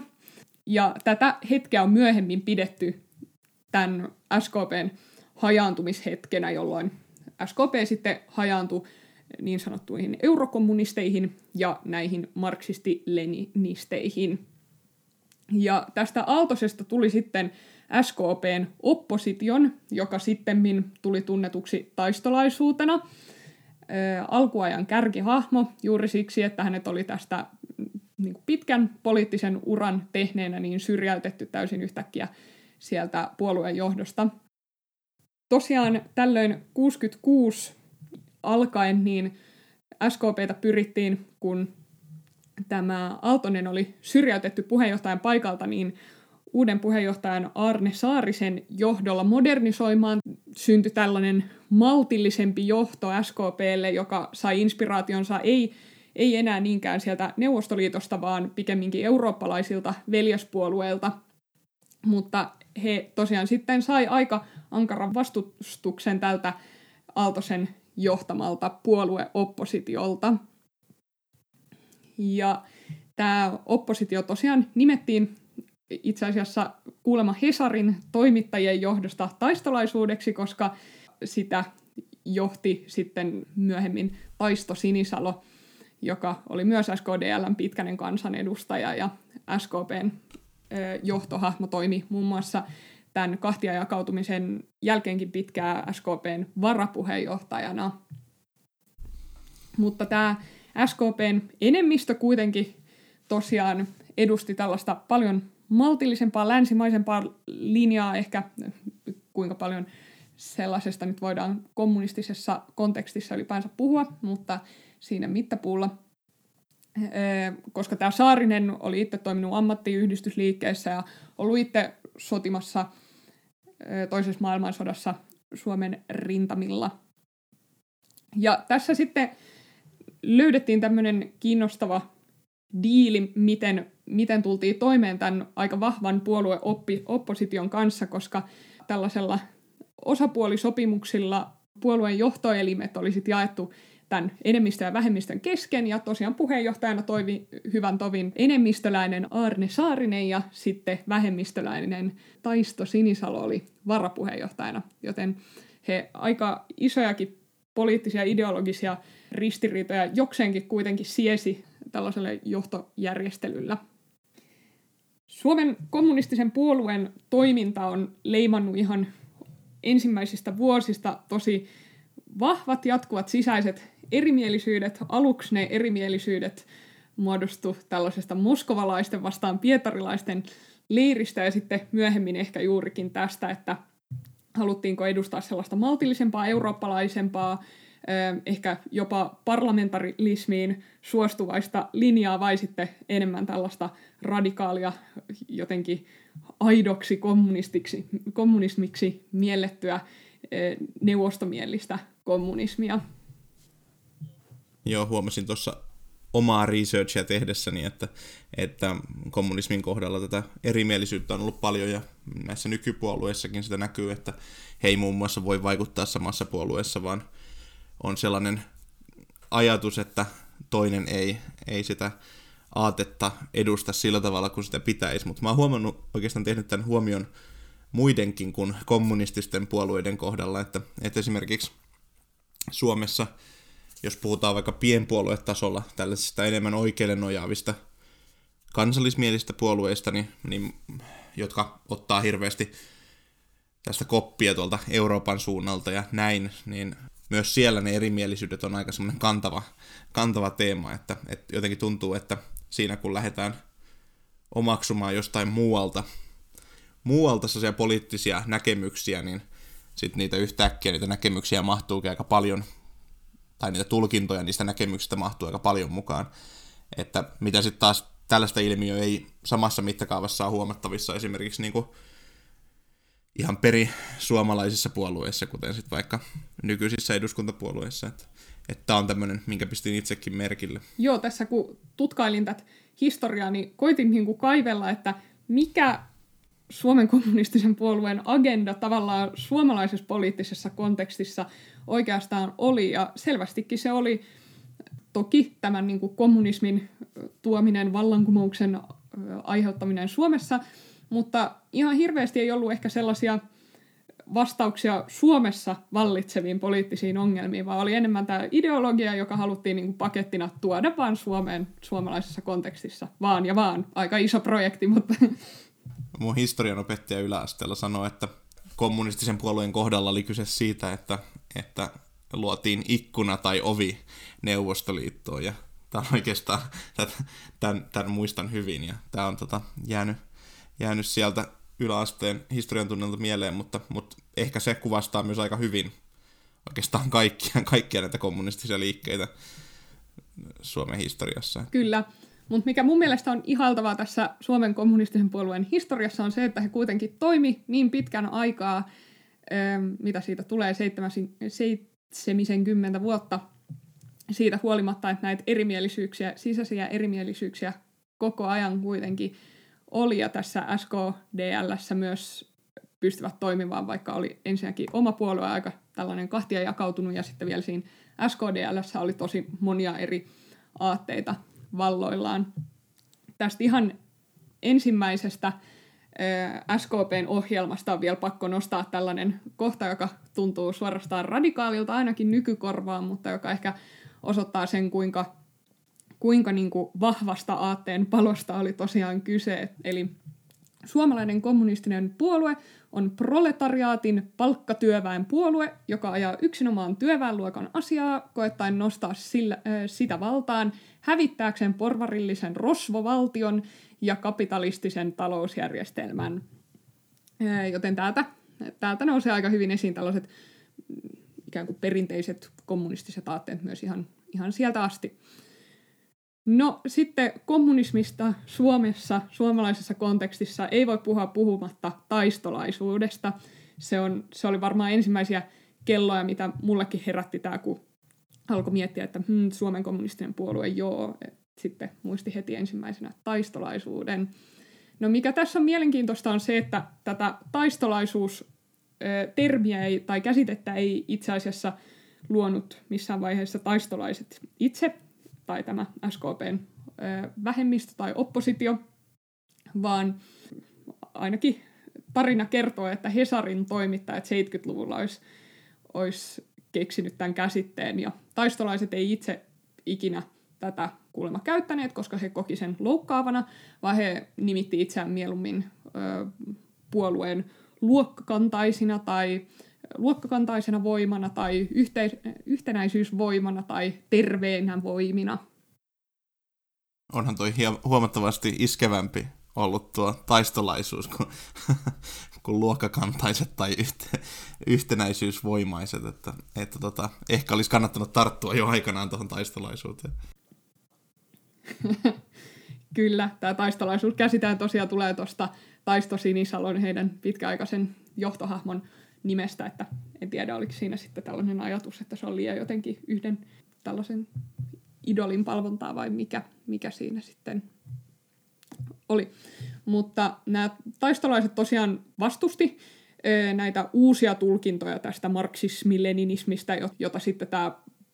Ja tätä hetkeä on myöhemmin pidetty tämän SKPn hajaantumishetkenä, jolloin SKP sitten hajaantui niin sanottuihin eurokommunisteihin ja näihin marksisti-leninisteihin. Ja tästä Aaltosesta tuli sitten SKPn opposition, joka sitten tuli tunnetuksi taistolaisuutena. alkuajan kärkihahmo juuri siksi, että hänet oli tästä niin pitkän poliittisen uran tehneenä niin syrjäytetty täysin yhtäkkiä sieltä puolueen johdosta. Tosiaan tällöin 66 alkaen niin SKPtä pyrittiin, kun tämä Aaltonen oli syrjäytetty puheenjohtajan paikalta, niin uuden puheenjohtajan Arne Saarisen johdolla modernisoimaan. Syntyi tällainen maltillisempi johto SKPlle, joka sai inspiraationsa ei, ei enää niinkään sieltä Neuvostoliitosta, vaan pikemminkin eurooppalaisilta veljespuolueilta. Mutta he tosiaan sitten sai aika ankaran vastustuksen tältä Aaltosen johtamalta puolueoppositiolta. Ja tämä oppositio tosiaan nimettiin itse asiassa kuulemma Hesarin toimittajien johdosta taistolaisuudeksi, koska sitä johti sitten myöhemmin Taisto Sinisalo, joka oli myös SKDLn pitkänen kansanedustaja ja SKPn johtohahmo toimi muun muassa tämän kahtia jakautumisen jälkeenkin pitkää SKPn varapuheenjohtajana. Mutta tämä SKPn enemmistö kuitenkin tosiaan edusti tällaista paljon maltillisempaa, länsimaisempaa linjaa, ehkä kuinka paljon sellaisesta nyt voidaan kommunistisessa kontekstissa ylipäänsä puhua, mutta siinä mittapuulla. Koska tämä Saarinen oli itse toiminut ammattiyhdistysliikkeessä ja ollut itse sotimassa toisessa maailmansodassa Suomen rintamilla. Ja tässä sitten löydettiin tämmöinen kiinnostava diili, miten, miten tultiin toimeen tämän aika vahvan puolueopposition kanssa, koska tällaisella osapuolisopimuksilla puolueen johtoelimet olisi jaettu tämän enemmistön ja vähemmistön kesken, ja tosiaan puheenjohtajana toivi hyvän tovin enemmistöläinen Arne Saarinen, ja sitten vähemmistöläinen Taisto Sinisalo oli varapuheenjohtajana, joten he aika isojakin poliittisia ideologisia ristiriitoja jokseenkin kuitenkin siesi tällaiselle johtojärjestelyllä. Suomen kommunistisen puolueen toiminta on leimannut ihan ensimmäisistä vuosista tosi vahvat jatkuvat sisäiset erimielisyydet. Aluksi ne erimielisyydet muodostu tällaisesta moskovalaisten vastaan pietarilaisten leiristä ja sitten myöhemmin ehkä juurikin tästä, että haluttiinko edustaa sellaista maltillisempaa, eurooppalaisempaa, ehkä jopa parlamentarismiin suostuvaista linjaa vai sitten enemmän tällaista radikaalia jotenkin aidoksi kommunistiksi, kommunismiksi miellettyä neuvostomielistä kommunismia. Joo, huomasin tuossa omaa researchia tehdessäni, että, että kommunismin kohdalla tätä erimielisyyttä on ollut paljon ja näissä nykypuolueissakin sitä näkyy, että he ei muun muassa voi vaikuttaa samassa puolueessa, vaan on sellainen ajatus, että toinen ei, ei sitä aatetta edusta sillä tavalla kuin sitä pitäisi, mutta mä oon huomannut, oikeastaan tehnyt tämän huomion muidenkin kuin kommunististen puolueiden kohdalla, että, että esimerkiksi Suomessa, jos puhutaan vaikka pienpuoluetasolla tällaisista enemmän oikeille nojaavista kansallismielistä puolueista, niin, niin, jotka ottaa hirveästi tästä koppia tuolta Euroopan suunnalta ja näin, niin myös siellä ne erimielisyydet on aika semmoinen kantava, kantava teema, että, että jotenkin tuntuu, että siinä kun lähdetään omaksumaan jostain muualta muualta sellaisia poliittisia näkemyksiä, niin sitten niitä yhtäkkiä niitä näkemyksiä mahtuu aika paljon, tai niitä tulkintoja niistä näkemyksistä mahtuu aika paljon mukaan. Että mitä sitten taas tällaista ilmiöä ei samassa mittakaavassa ole huomattavissa esimerkiksi niin kuin ihan peri suomalaisissa puolueissa, kuten sitten vaikka nykyisissä eduskuntapuolueissa. Että että on tämmöinen, minkä pistin itsekin merkille. Joo, tässä kun tutkailin tätä historiaa, niin koitin niin kuin kaivella, että mikä Suomen kommunistisen puolueen agenda tavallaan suomalaisessa poliittisessa kontekstissa oikeastaan oli. Ja selvästikin se oli toki tämän niin kuin kommunismin tuominen, vallankumouksen aiheuttaminen Suomessa, mutta ihan hirveästi ei ollut ehkä sellaisia vastauksia Suomessa vallitseviin poliittisiin ongelmiin, vaan oli enemmän tämä ideologia, joka haluttiin niin kuin pakettina tuoda vaan Suomeen suomalaisessa kontekstissa. Vaan ja vaan. Aika iso projekti, mutta... Mun historian opettaja yläasteella sanoi, että kommunistisen puolueen kohdalla oli kyse siitä, että, että luotiin ikkuna tai ovi Neuvostoliittoon. Ja tämä on oikeastaan, tämän, tämän muistan hyvin ja tämä on tota, jäänyt, jäänyt sieltä yläasteen historian tunnelta mieleen, mutta, mutta ehkä se kuvastaa myös aika hyvin oikeastaan kaikkia, kaikkia näitä kommunistisia liikkeitä Suomen historiassa. Kyllä, mutta mikä mun mielestä on ihaltavaa tässä Suomen kommunistisen puolueen historiassa on se, että he kuitenkin toimi niin pitkän aikaa, mitä siitä tulee 70 vuotta, siitä huolimatta, että näitä erimielisyyksiä, sisäisiä erimielisyyksiä koko ajan kuitenkin oli, ja tässä SKDLssä myös pystyvät toimimaan, vaikka oli ensinnäkin oma puolue aika tällainen kahtia jakautunut, ja sitten vielä siinä SKDLssä oli tosi monia eri aatteita valloillaan. Tästä ihan ensimmäisestä SKPn ohjelmasta on vielä pakko nostaa tällainen kohta, joka tuntuu suorastaan radikaalilta ainakin nykykorvaan, mutta joka ehkä osoittaa sen, kuinka kuinka niin kuin vahvasta aatteen palosta oli tosiaan kyse. Eli suomalainen kommunistinen puolue on proletariaatin palkkatyöväen puolue, joka ajaa yksinomaan työväenluokan asiaa, koettaen nostaa sillä, äh, sitä valtaan hävittääkseen porvarillisen rosvovaltion ja kapitalistisen talousjärjestelmän. Joten täältä, täältä nousee aika hyvin esiin tällaiset mm, ikään kuin perinteiset kommunistiset aatteet myös ihan, ihan sieltä asti. No sitten kommunismista Suomessa, suomalaisessa kontekstissa ei voi puhua puhumatta taistolaisuudesta. Se, on, se oli varmaan ensimmäisiä kelloja, mitä mullekin herätti tämä, kun alkoi miettiä, että hmm, Suomen kommunistinen puolue, joo. Sitten muisti heti ensimmäisenä taistolaisuuden. No mikä tässä on mielenkiintoista on se, että tätä taistolaisuus termiä ei, tai käsitettä ei itse asiassa luonut missään vaiheessa taistolaiset itse, tai tämä SKPn vähemmistö tai oppositio, vaan ainakin tarina kertoo, että Hesarin toimittajat 70-luvulla olisi, olisi keksinyt tämän käsitteen, ja taistolaiset ei itse ikinä tätä kuulemma käyttäneet, koska he koki sen loukkaavana, vaan he nimitti itseään mieluummin ö, puolueen luokkakantaisina tai luokkakantaisena voimana tai yhteis- yhtenäisyysvoimana tai terveenä voimina. Onhan toi huomattavasti iskevämpi ollut tuo taistolaisuus kuin, kuin luokkakantaiset tai yhte, yhtenäisyysvoimaiset, että, että tota, ehkä olisi kannattanut tarttua jo aikanaan tuohon taistolaisuuteen. Kyllä, tämä taistolaisuus käsitään tosiaan tulee tuosta Taisto Sinisalon heidän pitkäaikaisen johtohahmon nimestä, että en tiedä, oliko siinä sitten tällainen ajatus, että se on liian jotenkin yhden tällaisen idolin palvontaa vai mikä, mikä siinä sitten oli. Mutta nämä taistolaiset tosiaan vastusti näitä uusia tulkintoja tästä marksismi-leninismistä, jota sitten tämä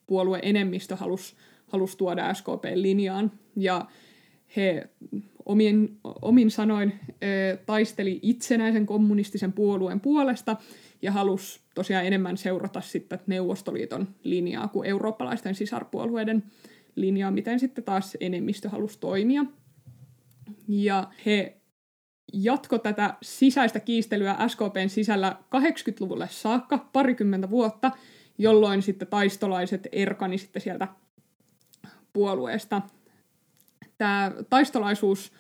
puolue enemmistö halusi, halusi tuoda SKP-linjaan. Ja he omin, omin sanoin taisteli itsenäisen kommunistisen puolueen puolesta ja halusi tosiaan enemmän seurata sitten Neuvostoliiton linjaa kuin eurooppalaisten sisarpuolueiden linjaa, miten sitten taas enemmistö halusi toimia. Ja he jatko tätä sisäistä kiistelyä SKPn sisällä 80-luvulle saakka, parikymmentä vuotta, jolloin sitten taistolaiset erkani sitten sieltä puolueesta. Tämä taistolaisuus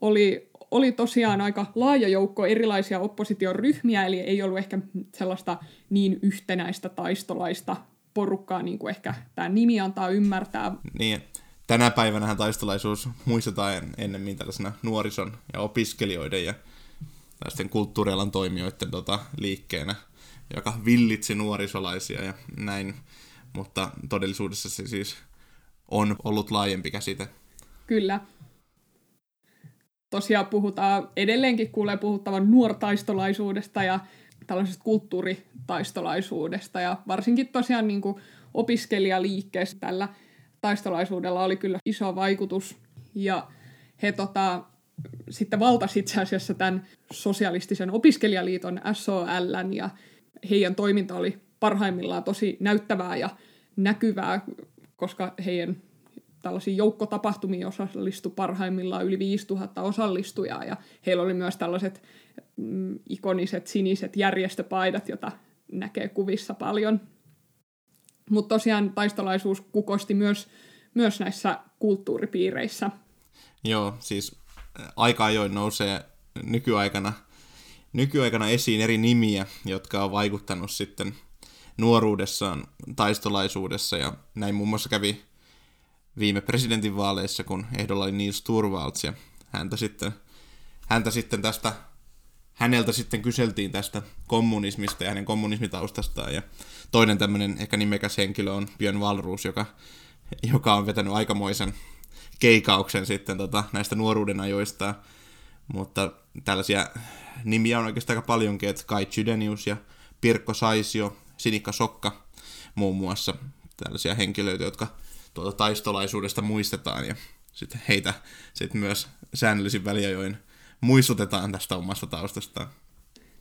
oli oli tosiaan aika laaja joukko erilaisia opposition ryhmiä, eli ei ollut ehkä sellaista niin yhtenäistä taistolaista porukkaa, niin kuin ehkä tämä nimi antaa ymmärtää. Niin, tänä päivänä taistolaisuus muistetaan ennemmin tällaisena nuorison ja opiskelijoiden ja tällaisten kulttuurialan toimijoiden tota, liikkeenä, joka villitsi nuorisolaisia ja näin, mutta todellisuudessa se siis on ollut laajempi käsite. Kyllä. Tosiaan puhutaan, edelleenkin kuulee puhuttavan nuortaistolaisuudesta ja tällaisesta kulttuuritaistolaisuudesta ja varsinkin tosiaan niin kuin opiskelijaliikkeessä tällä taistolaisuudella oli kyllä iso vaikutus ja he tota, sitten valtasi itse asiassa tämän sosialistisen opiskelijaliiton SOL ja heidän toiminta oli parhaimmillaan tosi näyttävää ja näkyvää, koska heidän tällaisiin joukkotapahtumiin osallistui parhaimmillaan yli 5000 osallistujaa ja heillä oli myös tällaiset mm, ikoniset siniset järjestöpaidat, joita näkee kuvissa paljon. Mutta tosiaan taistolaisuus kukosti myös, myös näissä kulttuuripiireissä. Joo, siis aika ajoin nousee nykyaikana, nykyaikana esiin eri nimiä, jotka on vaikuttanut sitten nuoruudessaan taistolaisuudessa ja näin muun muassa kävi viime presidentinvaaleissa, kun ehdolla oli Niels Turvalds ja häntä sitten, häntä sitten tästä, häneltä sitten kyseltiin tästä kommunismista ja hänen kommunismitaustastaan ja toinen tämmöinen ehkä nimekäs henkilö on Björn Valruus, joka, joka on vetänyt aikamoisen keikauksen sitten tota, näistä nuoruuden ajoista, mutta tällaisia nimiä on oikeastaan aika paljonkin, että Kai Chydenius ja Pirkko Saisio, Sinikka Sokka muun muassa, tällaisia henkilöitä, jotka tuota taistolaisuudesta muistetaan ja sitten heitä sitten myös säännöllisin väliajoin muistutetaan tästä omasta taustastaan.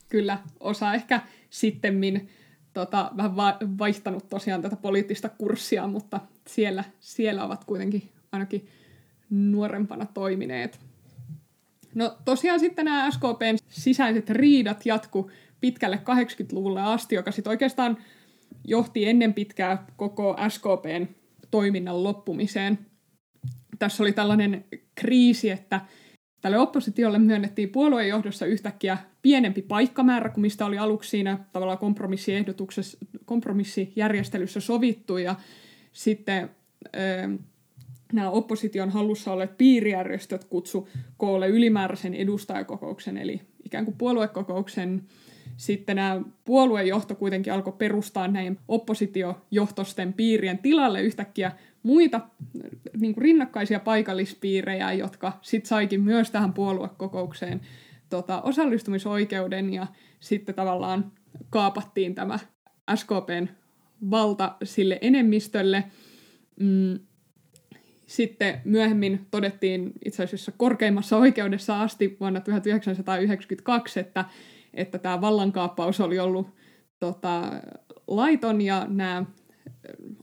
Kyllä, osa ehkä sittemmin tota, vähän va- vaihtanut tosiaan tätä poliittista kurssia, mutta siellä, siellä ovat kuitenkin ainakin nuorempana toimineet. No tosiaan sitten nämä SKPn sisäiset riidat jatku pitkälle 80-luvulle asti, joka sitten oikeastaan johti ennen pitkää koko SKPn toiminnan loppumiseen. Tässä oli tällainen kriisi, että tälle oppositiolle myönnettiin puoluejohdossa yhtäkkiä pienempi paikkamäärä kuin mistä oli aluksi siinä tavallaan kompromissiehdotuksessa, kompromissijärjestelyssä sovittu ja sitten nämä opposition hallussa olleet piirijärjestöt kutsu koolle ylimääräisen edustajakokouksen, eli ikään kuin puoluekokouksen. Sitten nämä puoluejohto kuitenkin alkoi perustaa näin oppositiojohtosten piirien tilalle yhtäkkiä muita niin kuin rinnakkaisia paikallispiirejä, jotka sitten saikin myös tähän puoluekokoukseen tota, osallistumisoikeuden ja sitten tavallaan kaapattiin tämä SKPn valta sille enemmistölle. Mm, sitten myöhemmin todettiin itse asiassa korkeimmassa oikeudessa asti vuonna 1992, että, että tämä vallankaappaus oli ollut tota, laiton ja nämä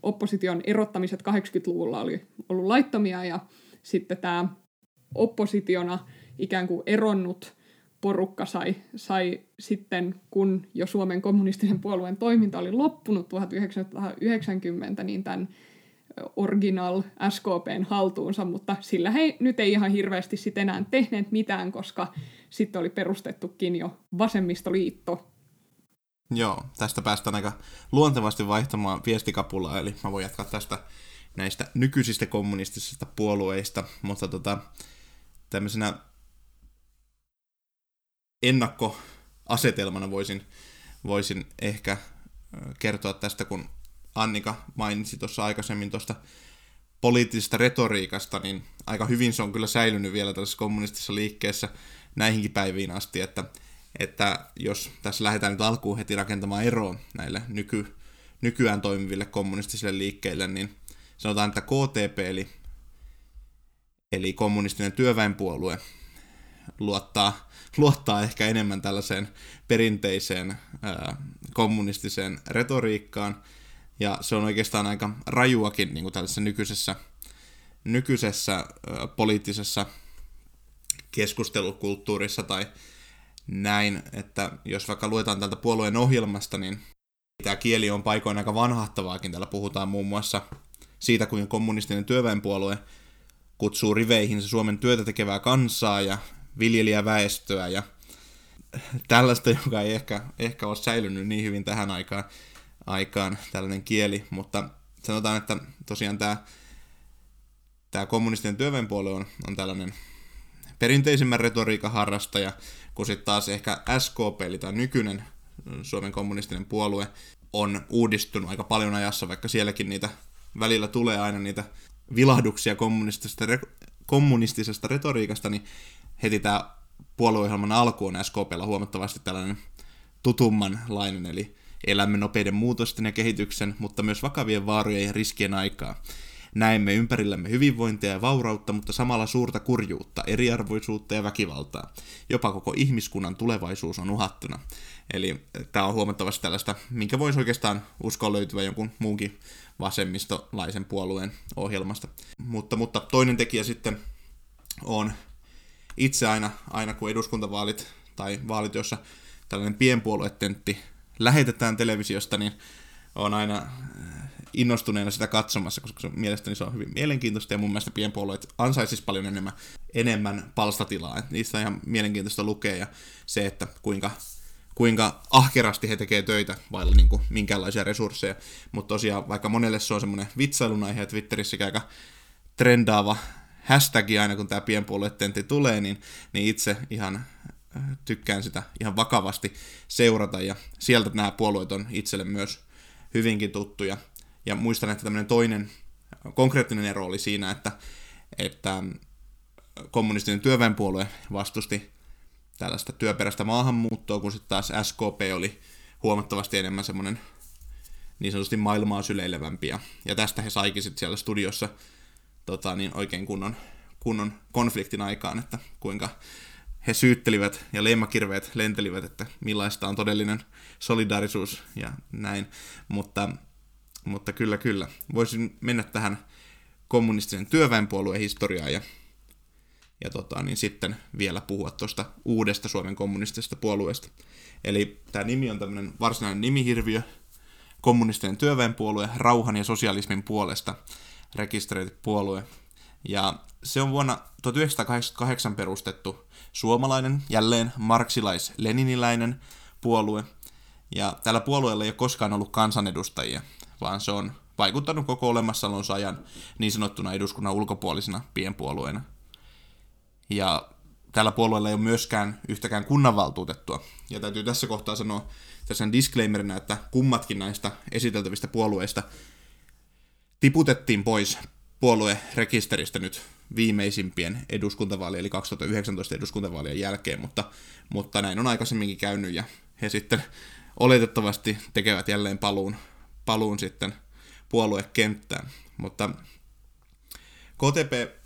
opposition erottamiset 80-luvulla oli ollut laittomia ja sitten tämä oppositiona ikään kuin eronnut porukka sai, sai sitten, kun jo Suomen kommunistisen puolueen toiminta oli loppunut 1990, niin tämän original SKPn haltuunsa, mutta sillä he nyt ei ihan hirveästi sitten enää tehneet mitään, koska sitten oli perustettukin jo vasemmistoliitto. Joo, tästä päästään aika luontevasti vaihtamaan viestikapulaa, eli mä voin jatkaa tästä näistä nykyisistä kommunistisista puolueista, mutta tota, tämmöisenä ennakkoasetelmana voisin, voisin ehkä kertoa tästä, kun Annika mainitsi tuossa aikaisemmin tuosta poliittisesta retoriikasta, niin aika hyvin se on kyllä säilynyt vielä tässä kommunistisessa liikkeessä näihinkin päiviin asti, että, että jos tässä lähdetään nyt alkuun heti rakentamaan eroa näille nyky, nykyään toimiville kommunistisille liikkeille, niin sanotaan, että KTP, eli, eli kommunistinen työväenpuolue, luottaa, luottaa ehkä enemmän tällaiseen perinteiseen ää, kommunistiseen retoriikkaan, ja se on oikeastaan aika rajuakin niin kuin tällaisessa nykyisessä, nykyisessä ö, poliittisessa keskustelukulttuurissa tai näin, että jos vaikka luetaan tältä puolueen ohjelmasta, niin tämä kieli on paikoin aika vanhahtavaakin. Täällä puhutaan muun muassa siitä, kuinka kommunistinen työväenpuolue kutsuu riveihin se Suomen työtä tekevää kansaa ja viljelijäväestöä ja tällaista, joka ei ehkä, ehkä ole säilynyt niin hyvin tähän aikaan, aikaan tällainen kieli, mutta sanotaan, että tosiaan tämä, tämä kommunistinen työväenpuolue on, on tällainen perinteisimmän retoriikan harrastaja, kun sitten taas ehkä SKP, eli tämä nykyinen Suomen kommunistinen puolue, on uudistunut aika paljon ajassa, vaikka sielläkin niitä välillä tulee aina niitä vilahduksia kommunistisesta, re- kommunistisesta retoriikasta, niin heti tämä puolueohjelman alku on SKPlla huomattavasti tällainen tutummanlainen, eli elämme nopeiden muutosten ja kehityksen, mutta myös vakavien vaarojen ja riskien aikaa. Näemme ympärillämme hyvinvointia ja vaurautta, mutta samalla suurta kurjuutta, eriarvoisuutta ja väkivaltaa. Jopa koko ihmiskunnan tulevaisuus on uhattuna. Eli tämä on huomattavasti tällaista, minkä voisi oikeastaan uskoa löytyvä jonkun muunkin vasemmistolaisen puolueen ohjelmasta. Mutta, mutta toinen tekijä sitten on itse aina, aina kun eduskuntavaalit tai vaalit, jossa tällainen pienpuoluetentti lähetetään televisiosta, niin on aina innostuneena sitä katsomassa, koska se, mielestäni se on hyvin mielenkiintoista ja mun mielestä pienpuolueet ansaisis paljon enemmän, enemmän palstatilaa. Et niistä on ihan mielenkiintoista lukea ja se, että kuinka, kuinka ahkerasti he tekee töitä vailla niin kuin, minkäänlaisia resursseja. Mutta tosiaan vaikka monelle se on semmoinen vitsailun aihe Twitterissä aika trendaava hashtag aina kun tämä pienpuoluetentti tulee, niin, niin itse ihan äh, tykkään sitä ihan vakavasti seurata ja sieltä nämä puolueet on itselle myös hyvinkin tuttuja. Ja muistan, että tämmöinen toinen konkreettinen ero oli siinä, että, että kommunistinen työväenpuolue vastusti tällaista työperäistä maahanmuuttoa, kun sitten taas SKP oli huomattavasti enemmän semmoinen niin sanotusti maailmaa syleilevämpi. Ja, tästä he saikin sitten siellä studiossa tota, niin oikein kunnon, kunnon konfliktin aikaan, että kuinka he syyttelivät ja leimmakirveet lentelivät, että millaista on todellinen solidaarisuus ja näin. Mutta, mutta kyllä, kyllä. Voisin mennä tähän kommunistisen työväenpuolueen historiaan ja, ja tota, niin sitten vielä puhua tuosta uudesta Suomen kommunistisesta puolueesta. Eli tämä nimi on tämmöinen varsinainen nimihirviö, kommunistinen työväenpuolue rauhan ja sosialismin puolesta rekisteröity puolue. Ja se on vuonna 1988 perustettu suomalainen, jälleen marksilais-leniniläinen puolue. Ja tällä puolueella ei ole koskaan ollut kansanedustajia, vaan se on vaikuttanut koko olemassaolonsa ajan niin sanottuna eduskunnan ulkopuolisena pienpuolueena. Ja tällä puolueella ei ole myöskään yhtäkään kunnanvaltuutettua. Ja täytyy tässä kohtaa sanoa tässä disclaimerina, että kummatkin näistä esiteltävistä puolueista tiputettiin pois puoluerekisteristä nyt viimeisimpien eduskuntavaalien, eli 2019 eduskuntavaalien jälkeen, mutta, mutta näin on aikaisemminkin käynyt, ja he sitten oletettavasti tekevät jälleen paluun, paluun sitten puoluekenttään. Mutta KTP,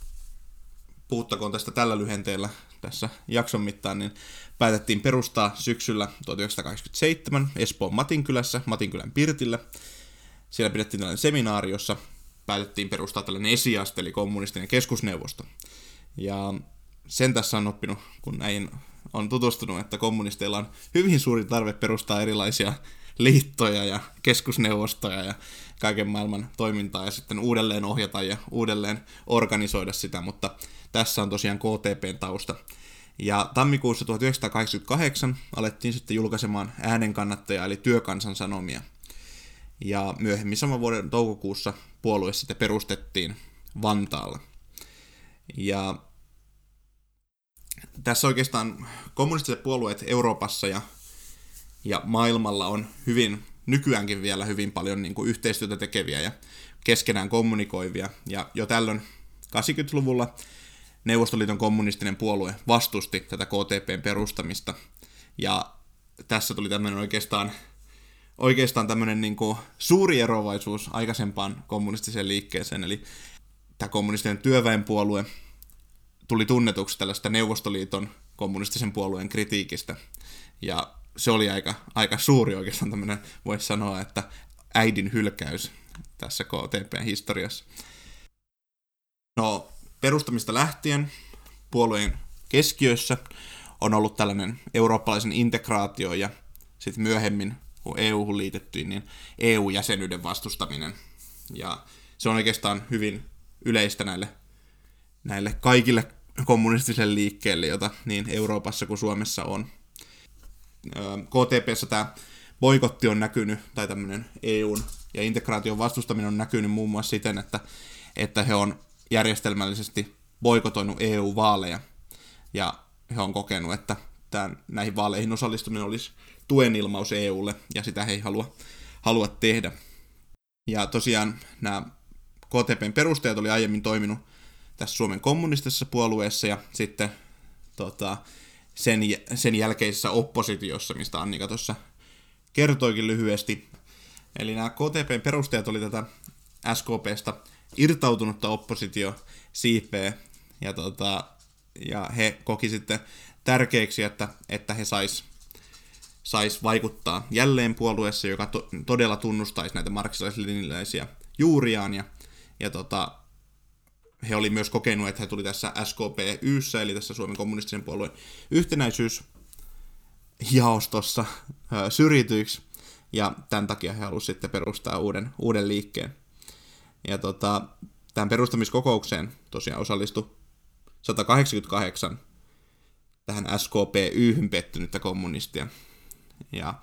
puhuttakoon tästä tällä lyhenteellä tässä jakson mittaan, niin päätettiin perustaa syksyllä 1987 Espoon Matinkylässä, Matinkylän Pirtillä, siellä pidettiin tällainen seminaari, jossa päätettiin perustaa tällainen esiaste, eli kommunistinen keskusneuvosto. Ja sen tässä on oppinut, kun näin on tutustunut, että kommunisteilla on hyvin suuri tarve perustaa erilaisia liittoja ja keskusneuvostoja ja kaiken maailman toimintaa ja sitten uudelleen ohjata ja uudelleen organisoida sitä, mutta tässä on tosiaan KTPn tausta. Ja tammikuussa 1988 alettiin sitten julkaisemaan äänenkannattaja eli työkansan sanomia – ja myöhemmin saman vuoden toukokuussa puolue sitten perustettiin Vantaalla. Ja tässä oikeastaan kommunistiset puolueet Euroopassa ja, ja maailmalla on hyvin, nykyäänkin vielä hyvin paljon niin kuin yhteistyötä tekeviä ja keskenään kommunikoivia. Ja jo tällöin 80-luvulla Neuvostoliiton kommunistinen puolue vastusti tätä KTPn perustamista. Ja tässä tuli tämmöinen oikeastaan oikeastaan tämmöinen niin kuin suuri eroavaisuus aikaisempaan kommunistiseen liikkeeseen, eli tämä kommunistinen työväenpuolue tuli tunnetuksi tällaista Neuvostoliiton kommunistisen puolueen kritiikistä, ja se oli aika, aika suuri oikeastaan tämmöinen, voisi sanoa, että äidin hylkäys tässä KTPn historiassa. No, perustamista lähtien puolueen keskiössä on ollut tällainen eurooppalaisen integraatio ja sitten myöhemmin kun EU-hun liitettiin, niin EU-jäsenyyden vastustaminen. Ja se on oikeastaan hyvin yleistä näille, näille kaikille kommunistiselle liikkeelle, jota niin Euroopassa kuin Suomessa on. KTPssä tämä boikotti on näkynyt, tai tämmöinen EUn ja integraation vastustaminen on näkynyt muun muassa siten, että, että he on järjestelmällisesti boikotoinut EU-vaaleja, ja he on kokenut, että tämän, näihin vaaleihin osallistuminen olisi tuen ilmaus EUlle, ja sitä he ei halua, halua tehdä. Ja tosiaan nämä KTPn perustajat oli aiemmin toiminut tässä Suomen kommunistisessa puolueessa ja sitten tota, sen, sen jälkeisessä oppositiossa, mistä Annika tuossa kertoikin lyhyesti. Eli nämä KTPn perustajat oli tätä SKPsta irtautunutta oppositio siipeä, ja, tota, ja he koki sitten tärkeäksi, että, että he sais, sais vaikuttaa jälleen puolueessa, joka to, todella tunnustaisi näitä marksilais juuriaan, ja, ja tota, he oli myös kokenut, että he tuli tässä SKP-yssä, eli tässä Suomen kommunistisen puolueen yhtenäisyys jaostossa syrjityiksi, ja tämän takia he halusivat sitten perustaa uuden, uuden liikkeen. Ja tota, tämän perustamiskokoukseen tosiaan osallistui 188 tähän SKP-yhyn pettynyttä kommunistia. Ja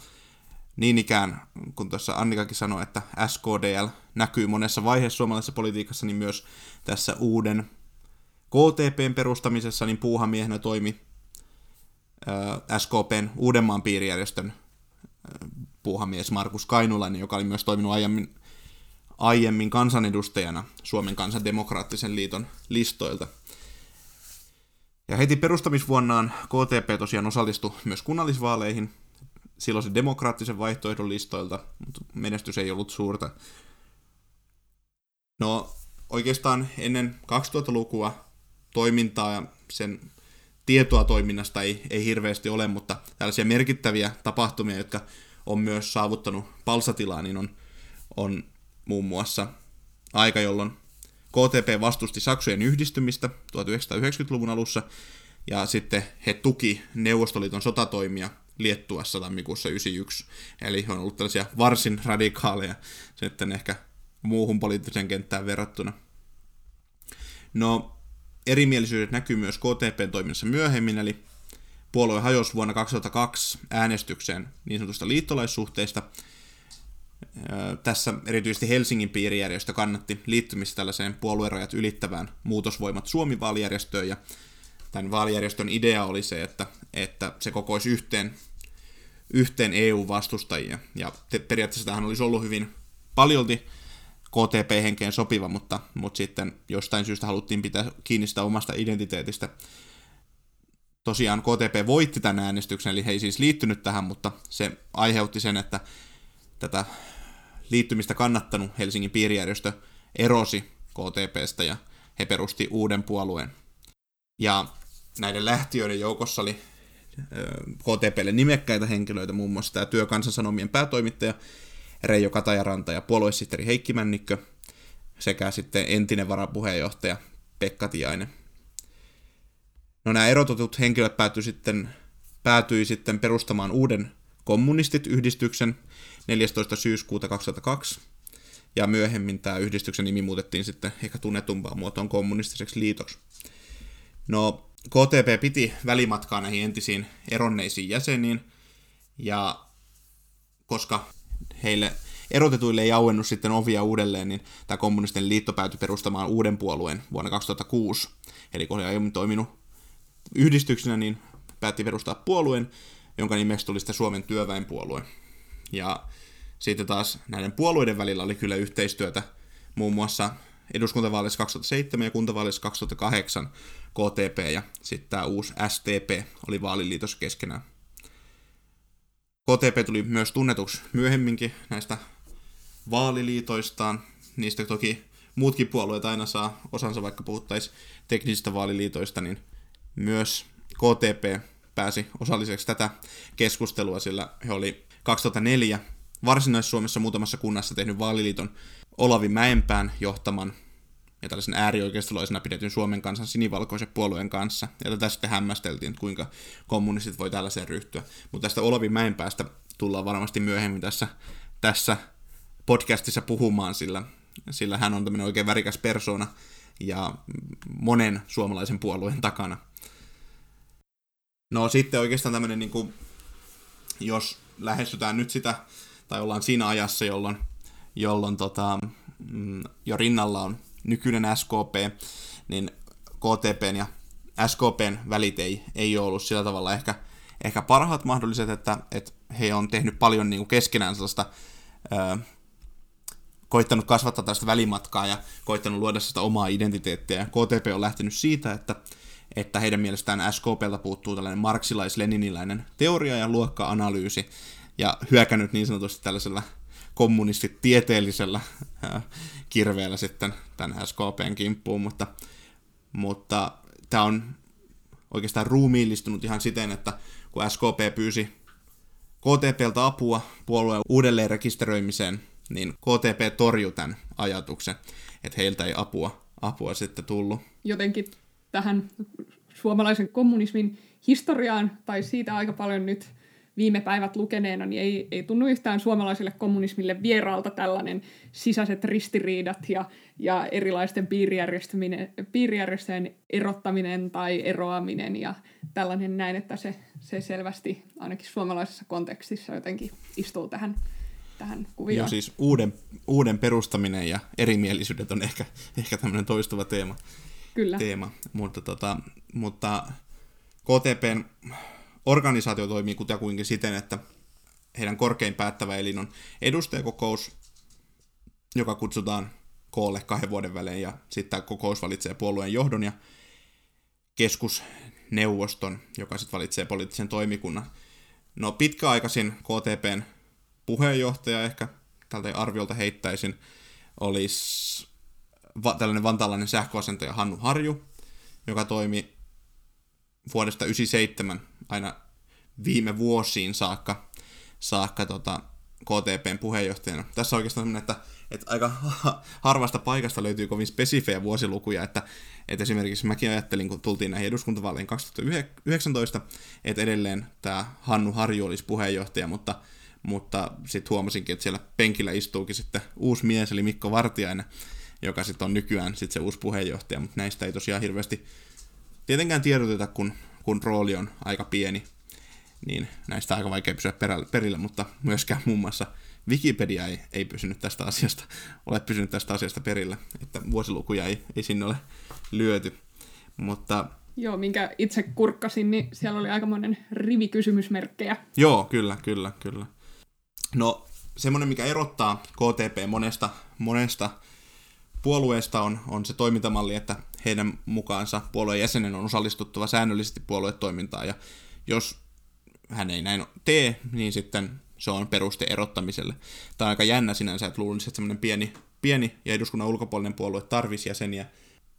niin ikään, kun tuossa Annikakin sanoi, että SKDL näkyy monessa vaiheessa suomalaisessa politiikassa, niin myös tässä uuden KTPn perustamisessa, niin puuhamiehenä toimi SKPn Uudenmaan piirijärjestön puuhamies Markus Kainulainen, joka oli myös toiminut aiemmin, aiemmin kansanedustajana Suomen kansandemokraattisen liiton listoilta. Ja heti perustamisvuonnaan KTP tosiaan osallistui myös kunnallisvaaleihin, silloin se demokraattisen vaihtoehdon listoilta, mutta menestys ei ollut suurta. No oikeastaan ennen 2000-lukua toimintaa ja sen tietoa toiminnasta ei, ei hirveästi ole, mutta tällaisia merkittäviä tapahtumia, jotka on myös saavuttanut palsatilaa, niin on, on muun muassa aika, jolloin KTP vastusti Saksojen yhdistymistä 1990-luvun alussa, ja sitten he tuki Neuvostoliiton sotatoimia Liettuassa tammikuussa 91. Eli on ollut tällaisia varsin radikaaleja sitten ehkä muuhun poliittiseen kenttään verrattuna. No, erimielisyydet näkyy myös KTPn toiminnassa myöhemmin, eli puolue hajosi vuonna 2002 äänestykseen niin sanotusta liittolaissuhteista. Tässä erityisesti Helsingin piirijärjestö kannatti liittymistä tällaiseen puoluerajat ylittävään muutosvoimat Suomi-vaalijärjestöön, ja tämän vaalijärjestön idea oli se, että, että se kokoisi yhteen, yhteen EU-vastustajia. Ja te, periaatteessa tähän olisi ollut hyvin paljolti KTP-henkeen sopiva, mutta, mutta sitten jostain syystä haluttiin pitää kiinni sitä omasta identiteetistä. Tosiaan KTP voitti tämän äänestyksen, eli he ei siis liittynyt tähän, mutta se aiheutti sen, että tätä liittymistä kannattanut Helsingin piirijärjestö erosi KTPstä ja he perusti uuden puolueen. Ja näiden lähtiöiden joukossa oli KTPlle nimekkäitä henkilöitä, muun muassa tämä Työkansansanomien päätoimittaja Reijo Katajaranta ja puoluesihteeri Heikki Männikkö sekä sitten entinen varapuheenjohtaja Pekka Tiainen. No nämä erotetut henkilöt päätyi sitten, päätyi sitten perustamaan uuden kommunistit-yhdistyksen 14. syyskuuta 2002, ja myöhemmin tämä yhdistyksen nimi muutettiin sitten ehkä tunnetumpaan muotoon kommunistiseksi liitoksi. No, KTP piti välimatkaa näihin entisiin eronneisiin jäseniin, ja koska heille erotetuille ei auennut sitten ovia uudelleen, niin tämä kommunistinen liitto päätyi perustamaan uuden puolueen vuonna 2006. Eli kun he aiemmin toiminut yhdistyksenä, niin päätti perustaa puolueen, jonka nimeksi tuli sitten Suomen työväenpuolue. Ja sitten taas näiden puolueiden välillä oli kyllä yhteistyötä muun muassa eduskuntavaaleissa 2007 ja kuntavaaleissa 2008 KTP ja sitten tämä uusi STP oli vaaliliitos keskenään. KTP tuli myös tunnetuksi myöhemminkin näistä vaaliliitoistaan. Niistä toki muutkin puolueet aina saa osansa, vaikka puhuttaisiin teknisistä vaaliliitoista, niin myös KTP pääsi osalliseksi tätä keskustelua, sillä he oli 2004 Varsinais-Suomessa muutamassa kunnassa tehnyt vaaliliiton Olavi Mäenpään johtaman ja tällaisen äärioikeistolaisena pidetyn Suomen kansan sinivalkoisen puolueen kanssa. Ja tätä sitten hämmästeltiin, että kuinka kommunistit voi tällaiseen ryhtyä. Mutta tästä Olavi Mäenpäästä tullaan varmasti myöhemmin tässä, tässä podcastissa puhumaan, sillä, sillä hän on tämmöinen oikein värikäs persona ja monen suomalaisen puolueen takana. No sitten oikeastaan tämmöinen, niin kuin, jos lähestytään nyt sitä, tai ollaan siinä ajassa, jolloin, jolloin tota, mm, jo rinnalla on nykyinen SKP, niin KTPn ja SKPn välit ei, ei ole ollut sillä tavalla ehkä, ehkä parhaat mahdolliset, että, että he on tehnyt paljon niin kuin keskenään sellaista koittanut kasvattaa tästä välimatkaa ja koittanut luoda sitä omaa identiteettiä. KTP on lähtenyt siitä, että, että heidän mielestään SKPltä puuttuu tällainen marksilais-leniniläinen teoria ja luokka-analyysi, ja hyökännyt niin sanotusti tällaisella kommunistitieteellisellä äh, kirveellä sitten tämän SKPn kimppuun, mutta, mutta tämä on oikeastaan ruumiillistunut ihan siten, että kun SKP pyysi KTPltä apua puolueen uudelleen rekisteröimiseen, niin KTP torjui tämän ajatuksen, että heiltä ei apua, apua sitten tullut. Jotenkin tähän suomalaisen kommunismin historiaan, tai siitä aika paljon nyt viime päivät lukeneena, niin ei, ei tunnu yhtään suomalaiselle kommunismille vieraalta tällainen sisäiset ristiriidat ja, ja erilaisten piirijärjestöjen erottaminen tai eroaminen ja tällainen näin, että se, se selvästi ainakin suomalaisessa kontekstissa jotenkin istuu tähän, tähän kuvioon. Joo, siis uuden, uuden perustaminen ja erimielisyydet on ehkä, ehkä tämmöinen toistuva teema. Kyllä. teema. Mutta, tota, mutta KTPn organisaatio toimii kutakuinkin siten, että heidän korkein päättävä elin on edustajakokous, joka kutsutaan koolle kahden vuoden välein, ja sitten kokous valitsee puolueen johdon ja keskusneuvoston, joka sitten valitsee poliittisen toimikunnan. No pitkäaikaisin KTPn puheenjohtaja ehkä tältä arviolta heittäisin olisi va- tällainen vantaalainen sähköasentaja Hannu Harju, joka toimi vuodesta 1997 aina viime vuosiin saakka, saakka tota, KTPn puheenjohtajana. Tässä on oikeastaan että, että aika harvasta paikasta löytyy kovin spesifejä vuosilukuja, että, että esimerkiksi mäkin ajattelin, kun tultiin näihin eduskuntavaaleihin 2019, että edelleen tämä Hannu Harju olisi puheenjohtaja, mutta, mutta sitten huomasinkin, että siellä penkillä istuukin sitten uusi mies, eli Mikko Vartiainen, joka sitten on nykyään sit se uusi puheenjohtaja, mutta näistä ei tosiaan hirveästi tietenkään tiedoteta, kun, kun rooli on aika pieni, niin näistä on aika vaikea pysyä perillä, mutta myöskään muun muassa Wikipedia ei, ei pysynyt tästä asiasta, ole pysynyt tästä asiasta perillä, että vuosilukuja ei, ei sinne ole lyöty. Mutta Joo, minkä itse kurkkasin, niin siellä oli aikamoinen rivi kysymysmerkkejä. Joo, kyllä, kyllä, kyllä. No, semmoinen, mikä erottaa KTP monesta, monesta puolueesta on, on se toimintamalli, että heidän mukaansa puolueen jäsenen on osallistuttava säännöllisesti puoluetoimintaan, ja jos hän ei näin tee, niin sitten se on peruste erottamiselle. Tämä on aika jännä sinänsä, että luulisin, että semmoinen pieni, pieni ja eduskunnan ulkopuolinen puolue tarvisi jäseniä,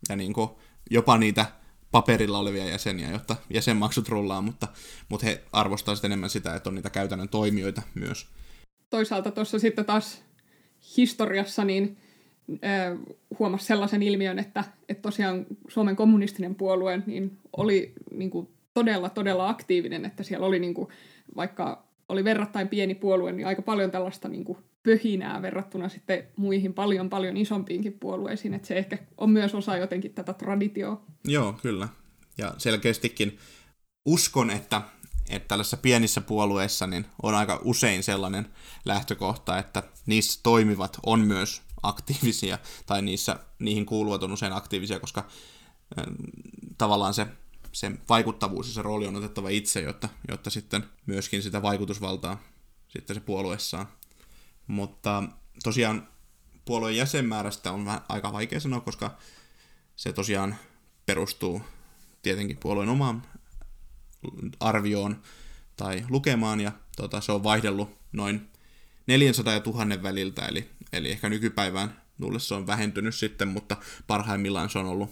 ja niin kuin jopa niitä paperilla olevia jäseniä, jotta jäsenmaksut rullaa, mutta, mutta he arvostavat enemmän sitä, että on niitä käytännön toimijoita myös. Toisaalta tuossa sitten taas historiassa, niin huomasi sellaisen ilmiön, että, että tosiaan Suomen kommunistinen puolue niin oli niin kuin todella, todella aktiivinen, että siellä oli niin kuin, vaikka oli verrattain pieni puolue, niin aika paljon tällaista niin kuin pöhinää verrattuna sitten muihin paljon, paljon isompiinkin puolueisiin, että se ehkä on myös osa jotenkin tätä traditioa. Joo, kyllä. Ja selkeästikin uskon, että, että tällaisissa pienissä puolueissa niin on aika usein sellainen lähtökohta, että niissä toimivat on myös aktiivisia, tai niissä, niihin kuuluvat on usein aktiivisia, koska äh, tavallaan se, se vaikuttavuus ja se rooli on otettava itse, jotta, jotta sitten myöskin sitä vaikutusvaltaa sitten se puolue saa. Mutta tosiaan puolueen jäsenmäärästä on vähän aika vaikea sanoa, koska se tosiaan perustuu tietenkin puolueen omaan arvioon tai lukemaan, ja tota, se on vaihdellut noin 400 ja 1000 väliltä, eli Eli ehkä nykypäivään nulle se on vähentynyt sitten, mutta parhaimmillaan se on ollut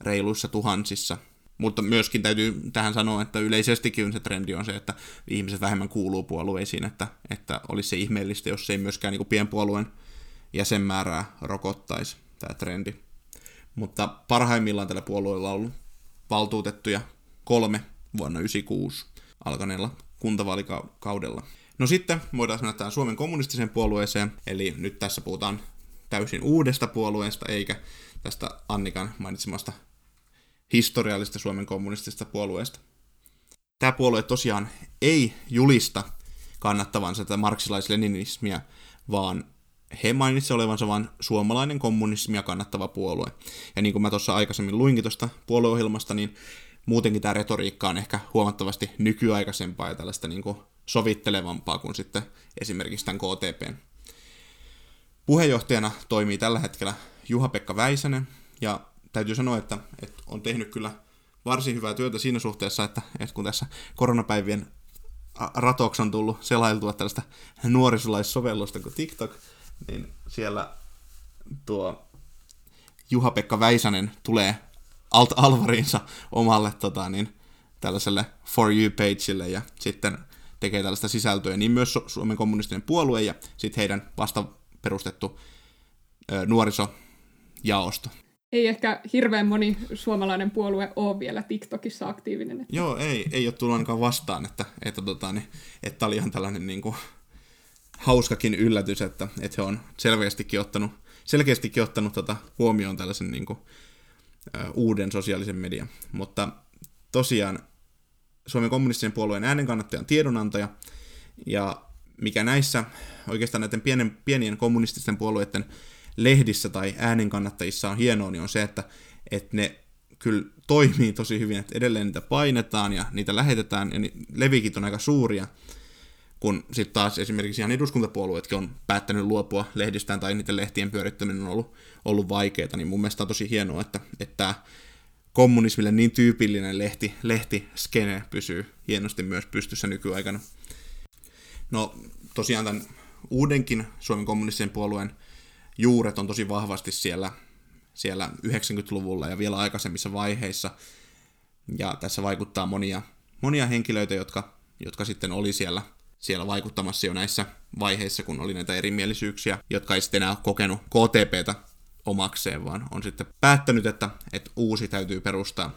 reiluissa tuhansissa. Mutta myöskin täytyy tähän sanoa, että yleisestikin se trendi on se, että ihmiset vähemmän kuuluu puolueisiin, että, että olisi se ihmeellistä, jos ei myöskään niin pienpuolueen jäsenmäärää rokottaisi tämä trendi. Mutta parhaimmillaan tällä puolueella on ollut valtuutettuja kolme vuonna 1996 alkaneella kuntavaalikaudella. No sitten voidaan sanoa tähän Suomen kommunistiseen puolueeseen, eli nyt tässä puhutaan täysin uudesta puolueesta, eikä tästä Annikan mainitsemasta historiallista Suomen kommunistista puolueesta. Tämä puolue tosiaan ei julista kannattavansa tätä marksilais-leninismia, vaan he mainitsivat olevansa vain suomalainen kommunismia kannattava puolue. Ja niin kuin mä tuossa aikaisemmin luinkin tuosta puolueohjelmasta, niin muutenkin tämä retoriikka on ehkä huomattavasti nykyaikaisempaa ja tällaista niin kuin sovittelevampaa kuin sitten esimerkiksi tämän KTPn. Puheenjohtajana toimii tällä hetkellä Juha-Pekka Väisänen, ja täytyy sanoa, että, että on tehnyt kyllä varsin hyvää työtä siinä suhteessa, että, että kun tässä koronapäivien ratoksi on tullut selailtua tällaista nuorisolaissovellusta kuin TikTok, niin siellä tuo Juha-Pekka Väisänen tulee alt alvariinsa omalle tota, niin, tällaiselle For You-pageille ja sitten tekee tällaista sisältöä, niin myös Suomen kommunistinen puolue ja sitten heidän vasta perustettu ö, nuorisojaosto. Ei ehkä hirveän moni suomalainen puolue ole vielä TikTokissa aktiivinen. Että... Joo, ei, ei ole tullut ainakaan vastaan, että, että, tota, niin, että oli ihan tällainen niin kuin, hauskakin yllätys, että, että he on selkeästikin ottanut, selkeästikin ottanut tota, huomioon tällaisen niin kuin, uuden sosiaalisen median. Mutta tosiaan Suomen kommunistisen puolueen äänenkannattaja on tiedonantaja, ja mikä näissä oikeastaan näiden pienen, pienien kommunististen puolueiden lehdissä tai äänenkannattajissa on hienoa, niin on se, että, että ne kyllä toimii tosi hyvin, että edelleen niitä painetaan ja niitä lähetetään, ja levikit on aika suuria, kun sitten taas esimerkiksi ihan eduskuntapuolueetkin on päättänyt luopua lehdistään tai niiden lehtien pyörittäminen on ollut, ollut vaikeaa, niin mun mielestä on tosi hienoa, että, että kommunismille niin tyypillinen lehti, lehti skene pysyy hienosti myös pystyssä nykyaikana. No tosiaan tämän uudenkin Suomen kommunistisen puolueen juuret on tosi vahvasti siellä, siellä 90-luvulla ja vielä aikaisemmissa vaiheissa. Ja tässä vaikuttaa monia, monia henkilöitä, jotka, jotka sitten oli siellä, siellä vaikuttamassa jo näissä vaiheissa, kun oli näitä erimielisyyksiä, jotka ei sitten enää kokenut KTPtä omakseen, vaan on sitten päättänyt, että, että uusi täytyy perustaa.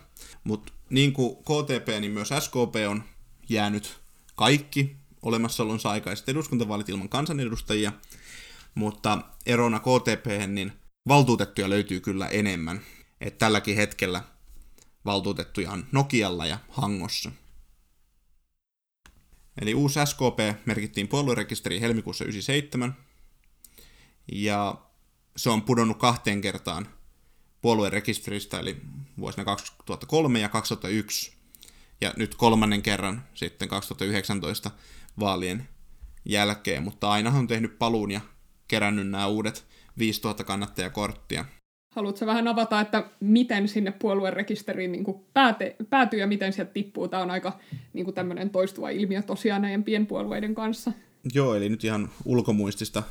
Mutta niin kuin KTP, niin myös SKP on jäänyt kaikki olemassaolonsa aikaiset eduskuntavaalit ilman kansanedustajia, mutta erona KTP, niin valtuutettuja löytyy kyllä enemmän. Et tälläkin hetkellä valtuutettuja on Nokialla ja Hangossa. Eli uusi SKP merkittiin puoluerekisteriin helmikuussa 97, ja se on pudonnut kahteen kertaan puoluerekisteristä, eli vuosina 2003 ja 2001, ja nyt kolmannen kerran sitten 2019 vaalien jälkeen, mutta aina on tehnyt paluun ja kerännyt nämä uudet 5000 kannattajakorttia. Haluatko vähän avata, että miten sinne puoluerekisteriin niin pääte, päätyy ja miten sieltä tippuu? Tämä on aika niin kuin tämmöinen toistuva ilmiö tosiaan näiden pienpuolueiden kanssa. Joo, eli nyt ihan ulkomuistista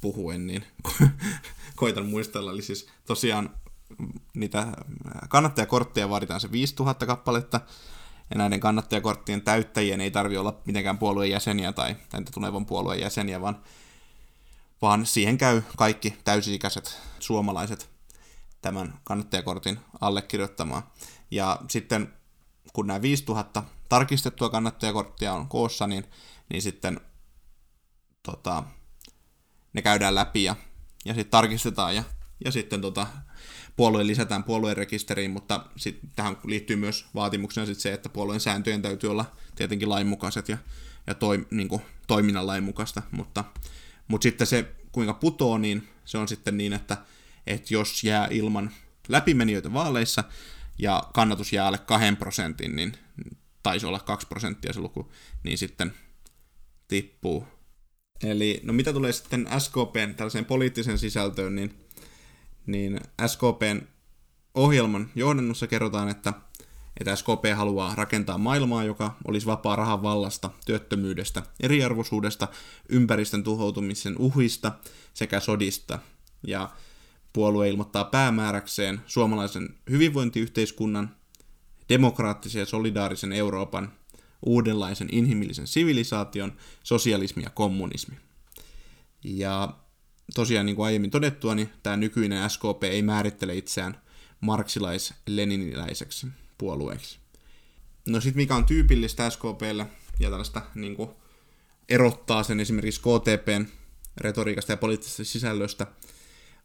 puhuen, niin koitan muistella. Eli siis tosiaan niitä kannattajakortteja vaaditaan se 5000 kappaletta, ja näiden kannattajakorttien täyttäjien ei tarvi olla mitenkään puolueen jäseniä tai, tai tulevan puolueen jäseniä, vaan, vaan siihen käy kaikki täysi-ikäiset suomalaiset tämän kannattajakortin allekirjoittamaan. Ja sitten kun nämä 5000 tarkistettua kannattajakorttia on koossa, niin, niin sitten tota, ne käydään läpi ja, ja sitten tarkistetaan ja, ja sitten tota, puolue lisätään puolueen rekisteriin, mutta sit tähän liittyy myös vaatimuksena sit se, että puolueen sääntöjen täytyy olla tietenkin lainmukaiset ja, ja toi, niin kuin, toiminnan lainmukaista, mutta, mutta sitten se, kuinka putoo, niin se on sitten niin, että, että jos jää ilman läpimenijöitä vaaleissa ja kannatus jää alle 2 prosentin, niin taisi olla 2 prosenttia se luku, niin sitten tippuu. Eli no mitä tulee sitten SKPn tällaiseen poliittiseen sisältöön, niin niin SKPn ohjelman johdannossa kerrotaan, että, että SKP haluaa rakentaa maailmaa, joka olisi vapaa rahan vallasta, työttömyydestä, eriarvoisuudesta, ympäristön tuhoutumisen uhista sekä sodista. Ja puolue ilmoittaa päämääräkseen suomalaisen hyvinvointiyhteiskunnan, demokraattisen ja solidaarisen Euroopan, uudenlaisen inhimillisen sivilisaation, sosialismi ja kommunismi. Ja tosiaan niin kuin aiemmin todettua, niin tämä nykyinen SKP ei määrittele itseään marksilais-leniniläiseksi puolueeksi. No sitten mikä on tyypillistä SKPlle ja tällaista niin kuin erottaa sen esimerkiksi KTPn retoriikasta ja poliittisesta sisällöstä,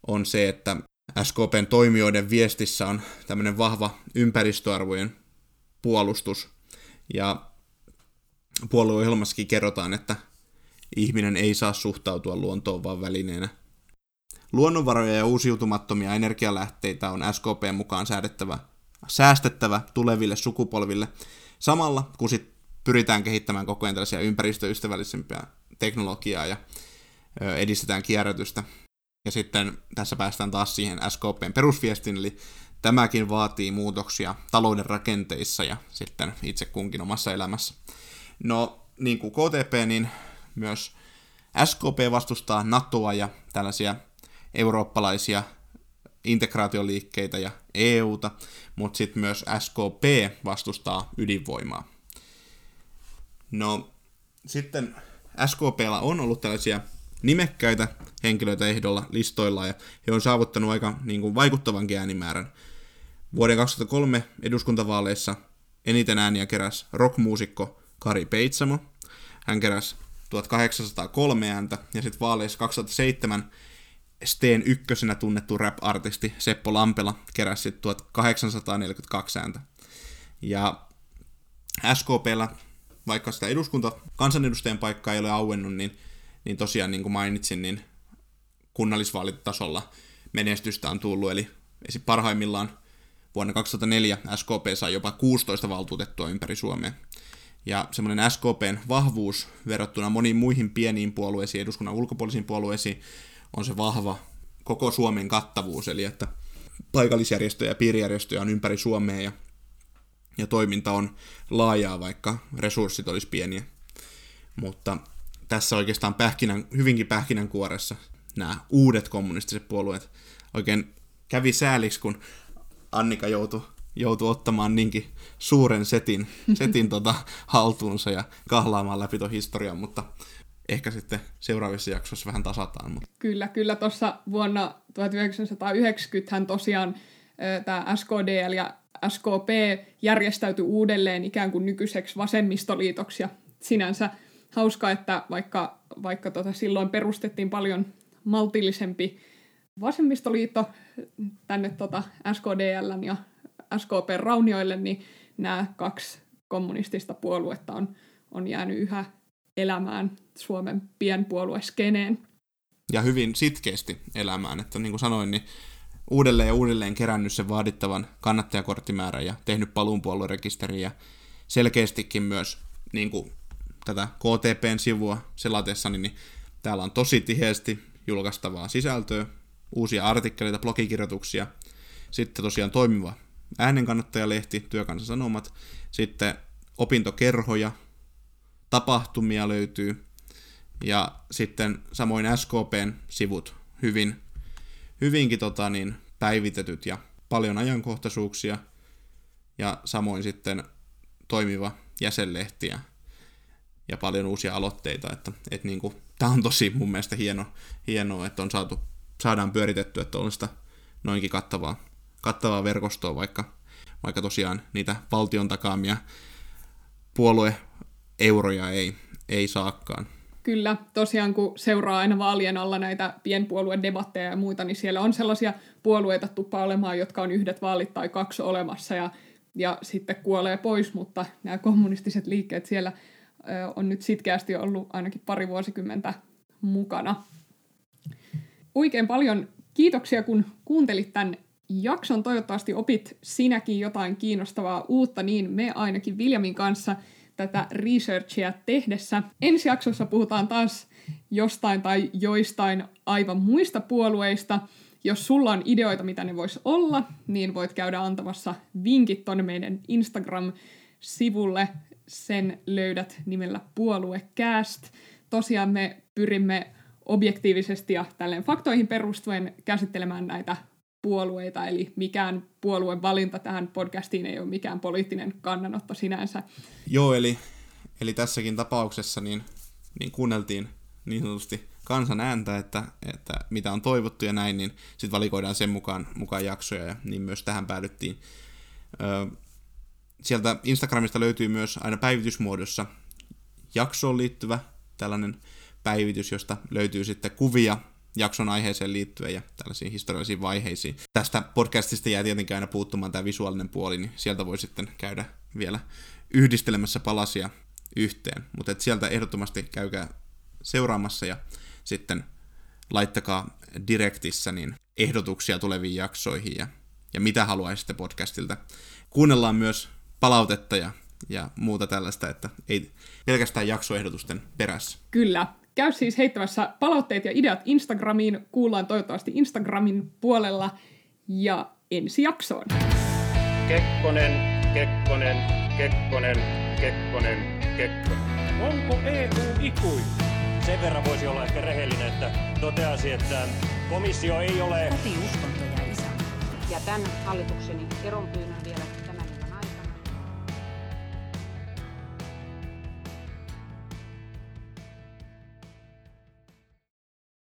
on se, että SKPn toimijoiden viestissä on tämmöinen vahva ympäristöarvojen puolustus. Ja puolueohjelmassakin kerrotaan, että ihminen ei saa suhtautua luontoon vaan välineenä. Luonnonvaroja ja uusiutumattomia energialähteitä on SKP mukaan säädettävä, säästettävä tuleville sukupolville, samalla kun sit pyritään kehittämään koko ajan tällaisia ympäristöystävällisempiä teknologiaa ja edistetään kierrätystä. Ja sitten tässä päästään taas siihen SKPn perusviestin, eli tämäkin vaatii muutoksia talouden rakenteissa ja sitten itse kunkin omassa elämässä. No, niin kuin KTP, niin myös SKP vastustaa NATOa ja tällaisia eurooppalaisia integraatioliikkeitä ja EUta, mutta sitten myös SKP vastustaa ydinvoimaa. No, sitten SKPlla on ollut tällaisia nimekkäitä henkilöitä ehdolla listoilla ja he on saavuttanut aika niin kuin, vaikuttavan äänimäärän. Vuoden 2003 eduskuntavaaleissa eniten ääniä keräs rockmuusikko Kari Peitsamo. Hän keräsi 1803 ääntä ja sitten vaaleissa 2007 Steen ykkösenä tunnettu rap-artisti Seppo Lampela keräsi 1842 ääntä. Ja SKPllä, vaikka sitä eduskunta kansanedustajan paikkaa ei ole auennut, niin, niin tosiaan niin kuin mainitsin, niin kunnallisvaalitasolla menestystä on tullut, eli parhaimmillaan vuonna 2004 SKP sai jopa 16 valtuutettua ympäri Suomea. Ja semmoinen SKPn vahvuus verrattuna moniin muihin pieniin puolueisiin, eduskunnan ulkopuolisiin puolueisiin, on se vahva koko Suomen kattavuus, eli että paikallisjärjestöjä ja piirijärjestöjä on ympäri Suomea ja, ja toiminta on laajaa, vaikka resurssit olisi pieniä. Mutta tässä oikeastaan pähkinän, hyvinkin pähkinänkuoressa nämä uudet kommunistiset puolueet oikein kävi sääliksi, kun Annika joutui, joutui ottamaan niinkin suuren setin, setin tota, haltuunsa ja kahlaamaan läpi tuon historian, mutta ehkä sitten seuraavissa jaksoissa vähän tasataan. Mutta. Kyllä, kyllä tuossa vuonna 1990 hän tosiaan tämä SKDL ja SKP järjestäytyi uudelleen ikään kuin nykyiseksi vasemmistoliitoksi ja sinänsä hauska, että vaikka, vaikka tota silloin perustettiin paljon maltillisempi vasemmistoliitto tänne tota SKDL ja SKP raunioille, niin nämä kaksi kommunistista puoluetta on, on jäänyt yhä elämään Suomen pienpuolueskeneen. Ja hyvin sitkeästi elämään, että niin kuin sanoin, niin uudelleen ja uudelleen kerännyt sen vaadittavan kannattajakorttimäärän ja tehnyt paluunpuoluerekisteriä ja selkeästikin myös niin kuin tätä KTPn sivua selatessani, niin täällä on tosi tiheästi julkaistavaa sisältöä, uusia artikkeleita, blogikirjoituksia, sitten tosiaan toimiva äänenkannattajalehti, Työkansan Sanomat, sitten opintokerhoja, tapahtumia löytyy, ja sitten samoin SKPn sivut. Hyvin, hyvinkin tota, niin, päivitetyt ja paljon ajankohtaisuuksia, ja samoin sitten toimiva jäsenlehti ja, ja paljon uusia aloitteita, että, että niin kuin, tämä on tosi mun mielestä hieno, hienoa, että on saatu, saadaan pyöritettyä tuollaista noinkin kattavaa, kattavaa verkostoa, vaikka, vaikka tosiaan niitä valtion takaamia puolue euroja ei, ei saakaan. Kyllä, tosiaan kun seuraa aina vaalien alla näitä pienpuoluedebatteja ja muita, niin siellä on sellaisia puolueita tuppa olemaan, jotka on yhdet vaalit tai kaksi olemassa ja, ja sitten kuolee pois, mutta nämä kommunistiset liikkeet siellä ö, on nyt sitkeästi ollut ainakin pari vuosikymmentä mukana. Oikein paljon kiitoksia, kun kuuntelit tämän jakson. Toivottavasti opit sinäkin jotain kiinnostavaa uutta, niin me ainakin Viljamin kanssa – tätä researchia tehdessä. Ensi jaksossa puhutaan taas jostain tai joistain aivan muista puolueista. Jos sulla on ideoita, mitä ne vois olla, niin voit käydä antamassa vinkit tonne meidän Instagram-sivulle. Sen löydät nimellä puoluecast. Tosiaan me pyrimme objektiivisesti ja tälleen faktoihin perustuen käsittelemään näitä puolueita, eli mikään puolueen valinta tähän podcastiin ei ole mikään poliittinen kannanotto sinänsä. Joo, eli, eli tässäkin tapauksessa niin, niin kuunneltiin niin sanotusti kansan ääntä, että, että mitä on toivottu ja näin, niin sitten valikoidaan sen mukaan, mukaan jaksoja ja niin myös tähän päädyttiin. Sieltä Instagramista löytyy myös aina päivitysmuodossa jaksoon liittyvä tällainen päivitys, josta löytyy sitten kuvia jakson aiheeseen liittyen ja tällaisiin historiallisiin vaiheisiin. Tästä podcastista jää tietenkin aina puuttumaan tämä visuaalinen puoli, niin sieltä voi sitten käydä vielä yhdistelemässä palasia yhteen. Mutta sieltä ehdottomasti käykää seuraamassa ja sitten laittakaa direktissä niin ehdotuksia tuleviin jaksoihin ja, ja mitä haluaisitte podcastilta. Kuunnellaan myös palautetta ja, ja muuta tällaista, että ei pelkästään jaksoehdotusten perässä. Kyllä. Käy siis heittämässä palautteet ja ideat Instagramiin. Kuullaan toivottavasti Instagramin puolella. Ja ensi jaksoon. Kekkonen, Kekkonen, Kekkonen, Kekkonen, Kekkonen. Onko EU ikuinen? Sen verran voisi olla ehkä rehellinen, että toteasi, että komissio ei ole Kotiuskonto ja isä. Jätän hallitukseni eronpyynnön